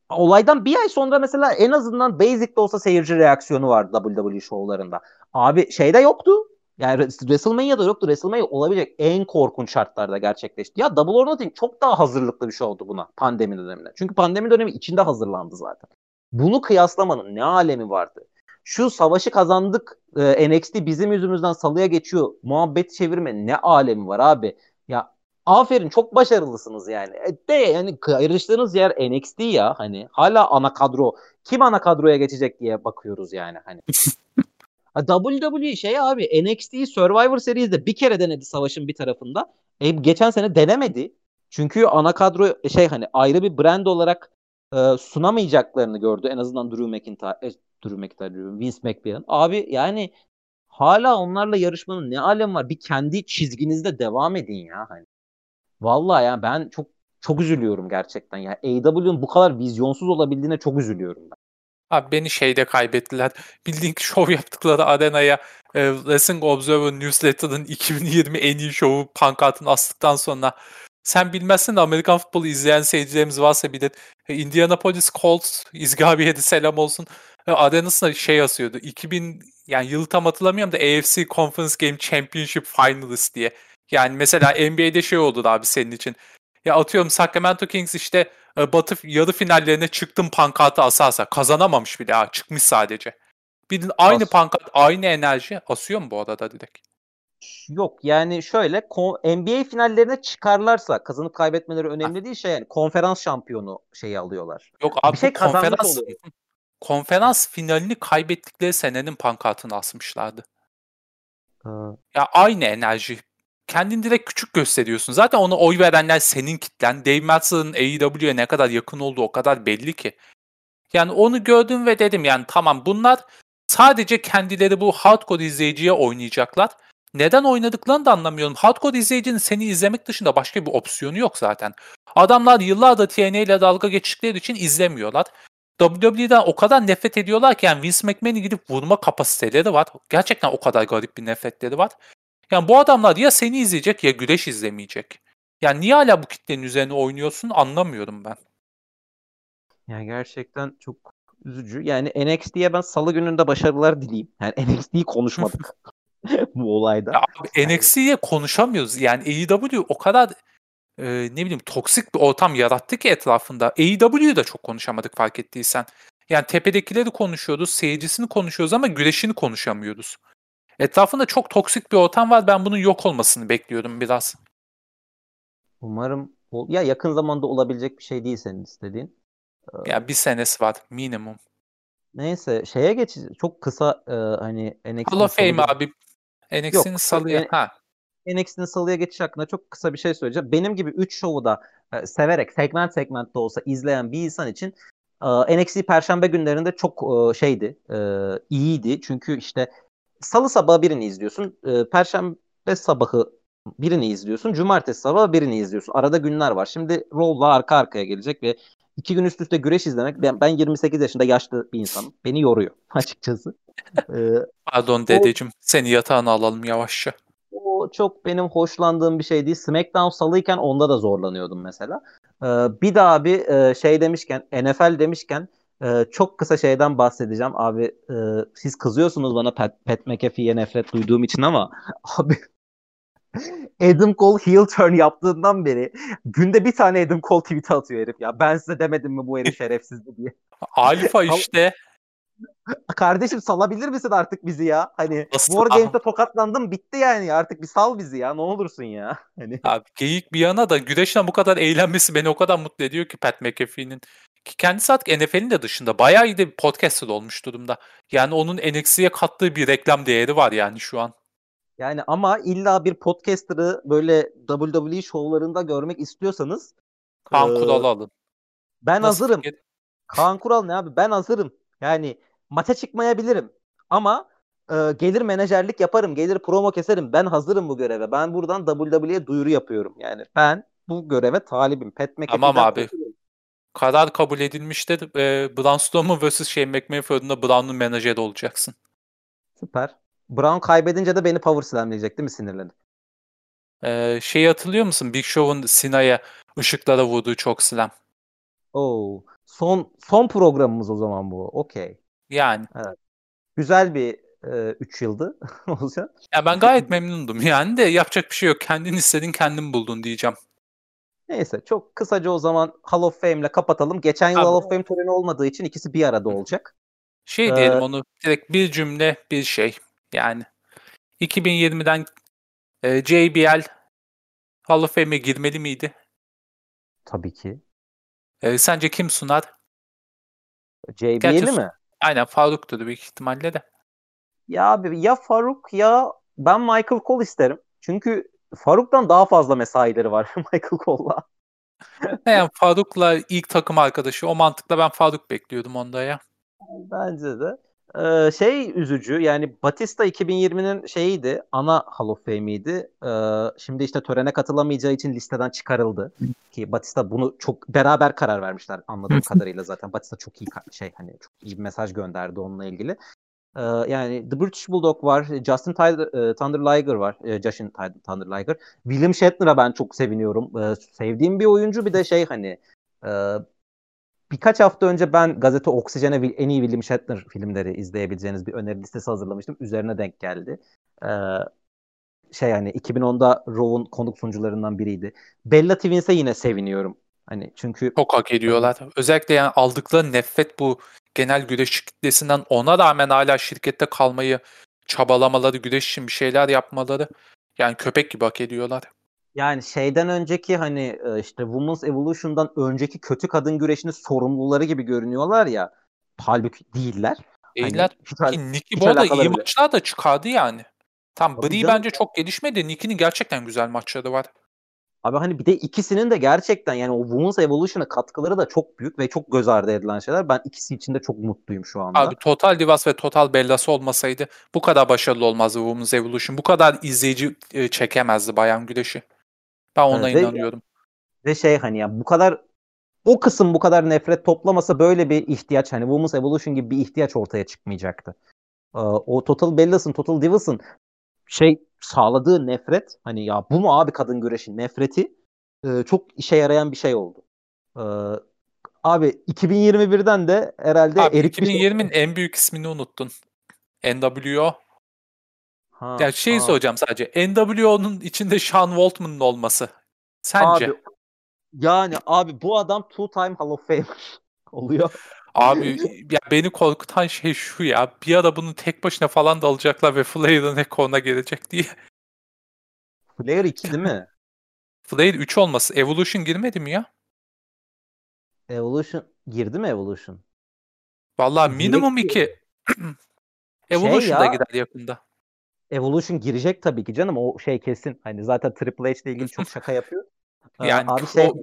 olaydan bir ay sonra mesela en azından basic de olsa seyirci reaksiyonu vardı WWE şovlarında. Abi şeyde yoktu. Yani WrestleMania'da yoktu. WrestleMania olabilecek en korkunç şartlarda gerçekleşti. Ya Double or Nothing çok daha hazırlıklı bir şey oldu buna pandemi döneminde. Çünkü pandemi dönemi içinde hazırlandı zaten. Bunu kıyaslamanın ne alemi vardı? Şu savaşı kazandık e, NXT bizim yüzümüzden salıya geçiyor. Muhabbet çevirme ne alemi var abi? Ya aferin çok başarılısınız yani. E, de yani ayrıştığınız yer NXT ya hani hala ana kadro. Kim ana kadroya geçecek diye bakıyoruz yani hani. WWE şey abi NXT Survivor Series'de bir kere denedi savaşın bir tarafında. E, geçen sene denemedi. Çünkü ana kadro şey hani ayrı bir brand olarak e, sunamayacaklarını gördü. En azından Drew McIntyre, e, Drew McIntyre Vince McMahon. Abi yani hala onlarla yarışmanın ne alem var? Bir kendi çizginizde devam edin ya hani. Vallahi ya ben çok çok üzülüyorum gerçekten ya. AEW'nin bu kadar vizyonsuz olabildiğine çok üzülüyorum ben. Abi beni şeyde kaybettiler. Bildiğin şov yaptıkları arenaya e, Wrestling Observer Newsletter'ın 2020 en iyi şovu pankartını astıktan sonra sen bilmezsin de Amerikan futbolu izleyen seyircilerimiz varsa bilir. E, Indianapolis Colts İzgi abiye de selam olsun. E, arenasına şey yazıyordu. 2000 yani yılı tam hatırlamıyorum da AFC Conference Game Championship Finalist diye. Yani mesela NBA'de şey oldu abi senin için. Ya atıyorum Sacramento Kings işte e, batı yarı finallerine çıktım pankartı asarsa kazanamamış bile ha çıkmış sadece. Bir aynı As- pankart aynı enerji asıyor mu bu arada direkt? Yok yani şöyle NBA finallerine çıkarlarsa kazanıp kaybetmeleri önemli değil şey yani konferans şampiyonu şeyi alıyorlar. Yok abi bir şey konferans konferans finalini kaybettikleri senenin pankartını asmışlardı. Ha. Ya aynı enerji. Kendini direkt küçük gösteriyorsun. Zaten ona oy verenler senin kitlen. Dave Meltzer'ın AEW'ye ne kadar yakın olduğu o kadar belli ki. Yani onu gördüm ve dedim yani tamam bunlar sadece kendileri bu hardcore izleyiciye oynayacaklar. Neden oynadıklarını da anlamıyorum. Hardcore izleyicinin seni izlemek dışında başka bir opsiyonu yok zaten. Adamlar yıllardır TNA ile dalga geçtikleri için izlemiyorlar. WWE'den o kadar nefret ediyorlar ki yani Vince McMahon'i gidip vurma kapasiteleri var. Gerçekten o kadar garip bir nefretleri var. Yani bu adamlar ya seni izleyecek ya güreş izlemeyecek. Yani niye hala bu kitlenin üzerine oynuyorsun anlamıyorum ben. Yani gerçekten çok üzücü. Yani NXT'ye ben salı gününde başarılar dileyim. Yani NXT'yi konuşmadık bu olayda. Ya abi, NXT'ye konuşamıyoruz. Yani AEW o kadar e, ne bileyim toksik bir ortam yarattı ki etrafında. AEW'yu da çok konuşamadık fark ettiysen. Yani tepedekileri konuşuyoruz, seyircisini konuşuyoruz ama güreşini konuşamıyoruz. Etrafında çok toksik bir ortam var. Ben bunun yok olmasını bekliyorum biraz. Umarım ya yakın zamanda olabilecek bir şey değil senin istediğin. Ee, ya bir senesi var minimum. Neyse şeye geç çok kısa e, hani NXT'nin Hall of Fame abi. NXT'nin salıya. Ha. NXT'nin salıya geçiş hakkında çok kısa bir şey söyleyeceğim. Benim gibi 3 şovu da e, severek segment segment de olsa izleyen bir insan için e, NXT Perşembe günlerinde çok e, şeydi, e, iyiydi. Çünkü işte Salı sabahı birini izliyorsun, e, Perşembe sabahı birini izliyorsun, Cumartesi sabahı birini izliyorsun. Arada günler var. Şimdi Raw'la arka arkaya gelecek ve iki gün üst üste güreş izlemek ben, ben 28 yaşında yaşlı bir insanım. Beni yoruyor açıkçası. Ee, Pardon dedeciğim. O, seni yatağına alalım yavaşça. O çok benim hoşlandığım bir şey değil. SmackDown salıyken onda da zorlanıyordum mesela. Ee, bir daha bir e, şey demişken NFL demişken e, çok kısa şeyden bahsedeceğim. Abi e, siz kızıyorsunuz bana Pat, Pat McAfee'ye nefret duyduğum için ama abi Adam Cole heel turn yaptığından beri günde bir tane Adam Cole tweet atıyor herif ya. Ben size demedim mi bu herif şerefsizdi diye. Alfa işte. Kardeşim salabilir misin artık bizi ya? Hani Nasıl? War Games'te tokatlandım bitti yani artık bir sal bizi ya ne olursun ya. Hani. Abi geyik bir yana da güreşten bu kadar eğlenmesi beni o kadar mutlu ediyor ki Pat McAfee'nin. Ki kendisi artık NFL'in de dışında bayağı iyi de bir podcaster olmuş durumda. Yani onun NXT'ye kattığı bir reklam değeri var yani şu an. Yani ama illa bir podcaster'ı böyle WWE şovlarında görmek istiyorsanız Kaan ee, Kural'ı alın. Ben Nasıl hazırım. Fikir? Kaan Kural ne abi? Ben hazırım. Yani maça çıkmayabilirim ama e, gelir menajerlik yaparım, gelir promo keserim. Ben hazırım bu göreve. Ben buradan WWE'ye duyuru yapıyorum. Yani ben bu göreve talibim. Pat Tamam abi. Kurtulayım. Karar kabul edilmiştir. E, Braun Strowman vs. Shane McMahon fırında Braun'un menajeri olacaksın. Süper. Brown kaybedince de beni power slamleyecek değil mi sinirlenip? Ee, şeyi hatırlıyor musun? Big Show'un Sina'ya ışıklara vurduğu çok slam. Oo. Son son programımız o zaman bu. Okey. Yani. Evet. Güzel bir 3 e, yıldı olacak. Ya ben gayet memnundum yani de yapacak bir şey yok. Kendin istedin kendin buldun diyeceğim. Neyse çok kısaca o zaman Hall of Fame'le kapatalım. Geçen yıl Abi, Hall of Fame töreni olmadığı için ikisi bir arada olacak. Şey ee, diyelim onu direkt bir cümle bir şey. Yani 2020'den e, JBL Hall of Fame'e girmeli miydi? Tabii ki. E, sence kim sunar? JBL'i mi? Aynen Faruk'tur büyük ihtimalle de. Ya abi ya Faruk ya ben Michael Cole isterim. Çünkü Faruk'tan daha fazla mesaileri var Michael Cole'la. yani Faruk'la ilk takım arkadaşı o mantıkla ben Faruk bekliyordum onda ya. Bence de. Ee, şey üzücü yani Batista 2020'nin şeyiydi ana Hall of Fame'iydi. Ee, şimdi işte törene katılamayacağı için listeden çıkarıldı. Ki Batista bunu çok beraber karar vermişler anladığım kadarıyla zaten. Batista çok iyi şey hani çok iyi bir mesaj gönderdi onunla ilgili. Ee, yani The British Bulldog var, Justin Thunder, e, Thunder Liger var, e, Justin Thunder Liger. William Shatner'a ben çok seviniyorum. Ee, sevdiğim bir oyuncu bir de şey hani e, birkaç hafta önce ben gazete Oksijen'e en iyi William Shatner filmleri izleyebileceğiniz bir öneri listesi hazırlamıştım. Üzerine denk geldi. Ee, şey hani 2010'da Raw'un konuk sunucularından biriydi. Bella Twins'e yine seviniyorum. Hani çünkü çok hak ediyorlar. Özellikle yani aldıkları nefret bu genel güreş kitlesinden ona rağmen hala şirkette kalmayı çabalamaları, güreş için bir şeyler yapmaları Yani köpek gibi hak ediyorlar. Yani şeyden önceki hani e, işte Women's Evolution'dan önceki kötü kadın güreşinin sorumluları gibi görünüyorlar ya. Halbuki değiller. Değiller. Hani, Ki Nikki bu arada iyi bile. maçlar da çıkardı yani. Tam Brie bence çok gelişmedi. Nicki'nin gerçekten güzel maçları var. Abi hani bir de ikisinin de gerçekten yani o Women's Evolution'a katkıları da çok büyük ve çok göz ardı edilen şeyler. Ben ikisi için de çok mutluyum şu anda. Abi Total Divas ve Total Bellas olmasaydı bu kadar başarılı olmazdı Women's Evolution. Bu kadar izleyici e, çekemezdi bayan güreşi. Ben ona evet, inanıyorum. Ve, ve şey hani ya bu kadar o kısım bu kadar nefret toplamasa böyle bir ihtiyaç hani Women's Evolution gibi bir ihtiyaç ortaya çıkmayacaktı. Ee, o Total Bellas'ın, Total Divas'ın şey sağladığı nefret hani ya bu mu abi kadın güreşi nefreti e, çok işe yarayan bir şey oldu. E, abi 2021'den de herhalde abi, Erik 2020'nin şey... en büyük ismini unuttun. NWO. Ha, yani şey ha. soracağım sadece. NWO'nun içinde Sean Waltman'ın olması. Sence? Abi, yani abi bu adam two time Hall of Famer oluyor. Abi ya beni korkutan şey şu ya. Bir ara bunu tek başına falan da alacaklar ve Flair'ın ekoruna gelecek diye. Flair 2 değil mi? Flair 3 olması. Evolution girmedi mi ya? Evolution girdi mi Evolution? Vallahi minimum 2. Evolution şey ya, da gider yakında. Evolution girecek tabii ki canım. O şey kesin. Hani zaten Triple H ile ilgili çok şaka yapıyor. Ee, yani abi şey o...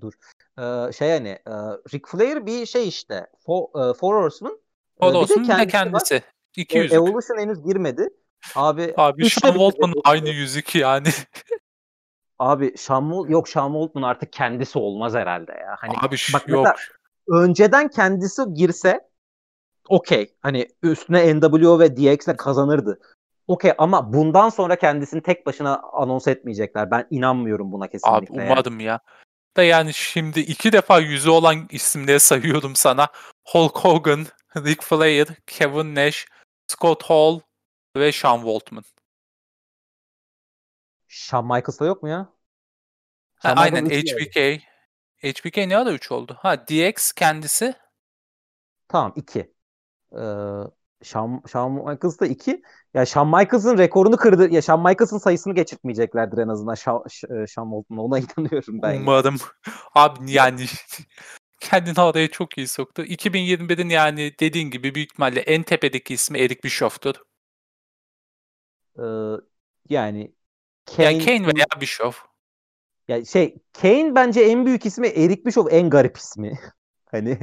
dur. Ee, şey hani e, Ric Flair bir şey işte. Four, uh, Four Horseman. Four Horseman de kendisi. Var. İki yüzük. Evolution henüz girmedi. Abi, Abi Sean Waltman aynı yüzük yani. Abi Sean yok Sean Waltman artık kendisi olmaz herhalde ya. Hani Abi bak yok. önceden kendisi girse okey. Hani üstüne NWO ve DX'le kazanırdı. Okey ama bundan sonra kendisini tek başına anons etmeyecekler. Ben inanmıyorum buna kesinlikle. Abi umadım ya. Da yani şimdi iki defa yüzü olan isimleri sayıyorum sana. Hulk Hogan, Ric Flair, Kevin Nash, Scott Hall ve Sean Waltman. Shawn Michaels da yok mu ya? Ha, aynen HBK. HBK ne ara 3 oldu? Ha DX kendisi. Tamam 2. Ee, Shawn, Shawn Michaels da 2. Ya Shawn Michaels'ın rekorunu kırdı. Ya Shawn Michaels'ın sayısını geçirtmeyeceklerdir en azından Shawn, Shawn Waltman'a. Ona inanıyorum ben. Umarım. Abi yani kendini oraya çok iyi soktu. 2021'in yani dediğin gibi büyük ihtimalle en tepedeki ismi Eric Bischoff'tur. Ee, yani Kane, yani Kane veya Bischoff. Ya şey Kane bence en büyük ismi Eric Bischoff en garip ismi. Hani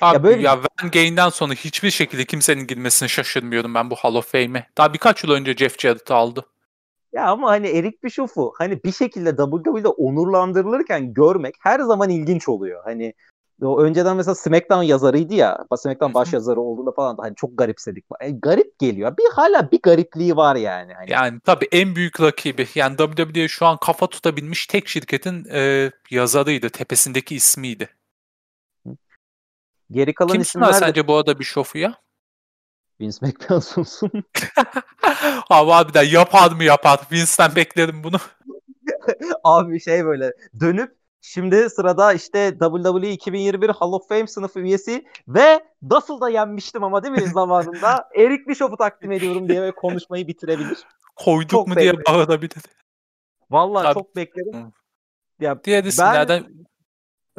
Abi, ya böyle ya Van Gain'den sonra hiçbir şekilde kimsenin girmesine şaşırmıyorum ben bu Hall of Fame'e. Daha birkaç yıl önce Jeff Jarrett aldı. Ya ama hani Eric Bischoff'u hani bir şekilde WWE'de onurlandırılırken görmek her zaman ilginç oluyor. Hani o önceden mesela SmackDown yazarıydı ya. SmackDown baş yazarı olduğunda falan da hani çok garipsedik. E, garip geliyor. Bir hala bir garipliği var yani. Hani. Yani tabii en büyük rakibi. Yani WWE şu an kafa tutabilmiş tek şirketin e, yazarıydı. Tepesindeki ismiydi. Geri kalan Kim isimler de... sence bu arada bir şofu ya? Vince McMahon sunsun. abi abi de yapar mı yapar. Vince'den beklerim bunu. abi şey böyle dönüp Şimdi sırada işte WWE 2021 Hall of Fame sınıfı üyesi ve nasıl da yenmiştim ama değil mi zamanında Eric Bischoff'u takdim ediyorum diye konuşmayı bitirebilir. Koyduk çok mu beklerim. diye bağırabilir. Vallahi Abi, çok beklerim. Ya Diğer isimlerden ben,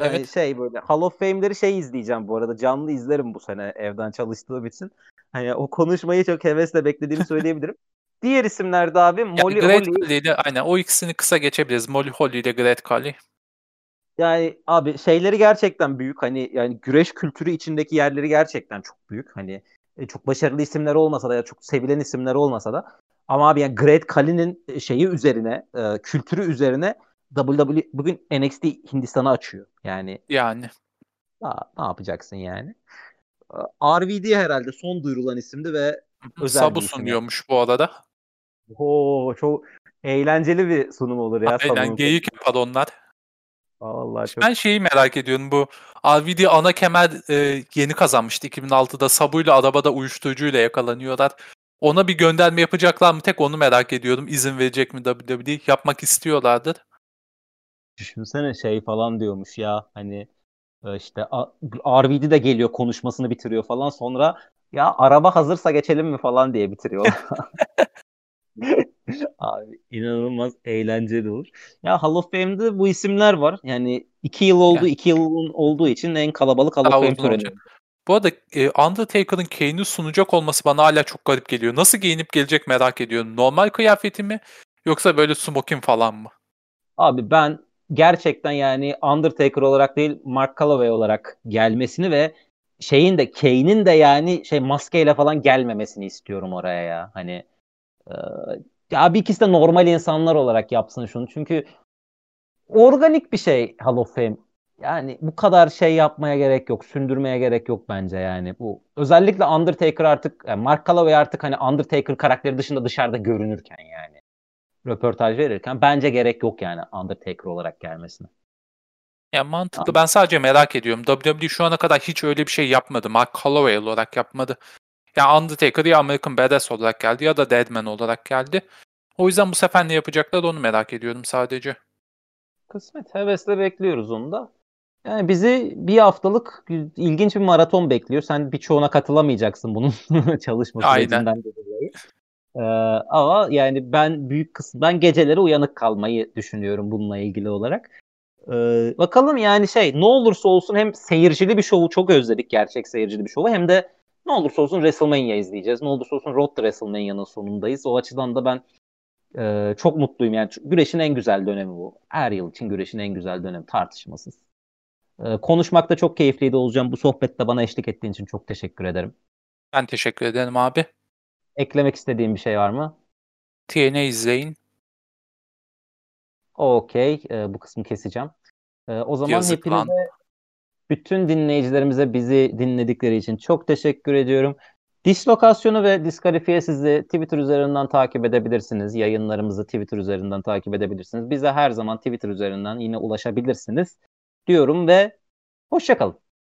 evet. şey böyle Hall of Fame'leri şey izleyeceğim bu arada. Canlı izlerim bu sene evden çalıştığım için. Hani o konuşmayı çok hevesle beklediğimi söyleyebilirim. Diğer isimlerde abi Molly yani Great Holly. ile aynen o ikisini kısa geçebiliriz. Molly Holly ile Great Khali. Yani abi şeyleri gerçekten büyük. Hani yani güreş kültürü içindeki yerleri gerçekten çok büyük. Hani e, çok başarılı isimler olmasa da ya çok sevilen isimler olmasa da ama abi yani Great Khali'nin e, şeyi üzerine, e, kültürü üzerine WWE bugün NXT Hindistan'ı açıyor. Yani yani Aa, ne yapacaksın yani? RVD herhalde son duyurulan isimdi ve özel Sabu bir isim sunuyormuş bu arada. Oo çok eğlenceli bir sunum olur ya. Aynen geyik yapar onlar. Vallahi çok... Ben şeyi merak ediyorum bu RVD ana kemer e, yeni kazanmıştı 2006'da Sabu'yla arabada uyuşturucuyla yakalanıyorlar. Ona bir gönderme yapacaklar mı? Tek onu merak ediyorum. İzin verecek mi WWE? Yapmak istiyorlardır. Düşünsene şey falan diyormuş ya hani e, işte RVD de geliyor konuşmasını bitiriyor falan sonra ya araba hazırsa geçelim mi falan diye bitiriyor. Abi inanılmaz eğlenceli olur. Ya Hall of Fame'de bu isimler var. Yani iki yıl oldu, yani. iki yılın olduğu için en kalabalık Hall of Fame töreni. Bu arada e, Undertaker'ın Kane'i sunacak olması bana hala çok garip geliyor. Nasıl giyinip gelecek merak ediyorum. Normal kıyafeti mi yoksa böyle smoking falan mı? Abi ben gerçekten yani Undertaker olarak değil Mark Calloway olarak gelmesini ve şeyin de Kane'in de yani şey maskeyle falan gelmemesini istiyorum oraya ya. Hani e, ya bir ikisi de normal insanlar olarak yapsın şunu. Çünkü organik bir şey Hall of Fame. Yani bu kadar şey yapmaya gerek yok. Sündürmeye gerek yok bence yani. Bu özellikle Undertaker artık yani Mark Calloway artık hani Undertaker karakteri dışında dışarıda görünürken yani röportaj verirken bence gerek yok yani Undertaker olarak gelmesine. Ya mantıklı. Tamam. Ben sadece merak ediyorum. WWE şu ana kadar hiç öyle bir şey yapmadı. Mark Calloway olarak yapmadı. Ya Undertaker ya American Badass olarak geldi ya da Deadman olarak geldi. O yüzden bu sefer ne yapacaklar onu merak ediyorum sadece. Kısmet. Hevesle bekliyoruz onu da. Yani bizi bir haftalık ilginç bir maraton bekliyor. Sen birçoğuna katılamayacaksın bunun çalışma sürecinden dolayı. Ee, ama yani ben büyük kısım ben geceleri uyanık kalmayı düşünüyorum bununla ilgili olarak. Ee, bakalım yani şey ne olursa olsun hem seyircili bir şovu çok özledik gerçek seyircili bir şovu hem de ne olursa olsun WrestleMania izleyeceğiz. Ne olursa olsun Road to WrestleMania'nın sonundayız. O açıdan da ben e, çok mutluyum. Yani güreşin en güzel dönemi bu. Her yıl için güreşin en güzel dönemi tartışmasız. E, konuşmak da çok keyifliydi olacağım. Bu sohbette bana eşlik ettiğin için çok teşekkür ederim. Ben teşekkür ederim abi. Eklemek istediğim bir şey var mı? TNA izleyin. Okey. E, bu kısmı keseceğim. E, o zaman Yazık hepinize lan. bütün dinleyicilerimize bizi dinledikleri için çok teşekkür ediyorum. Dislokasyonu ve diskalifiye sizi Twitter üzerinden takip edebilirsiniz. Yayınlarımızı Twitter üzerinden takip edebilirsiniz. Bize her zaman Twitter üzerinden yine ulaşabilirsiniz diyorum ve hoşçakalın.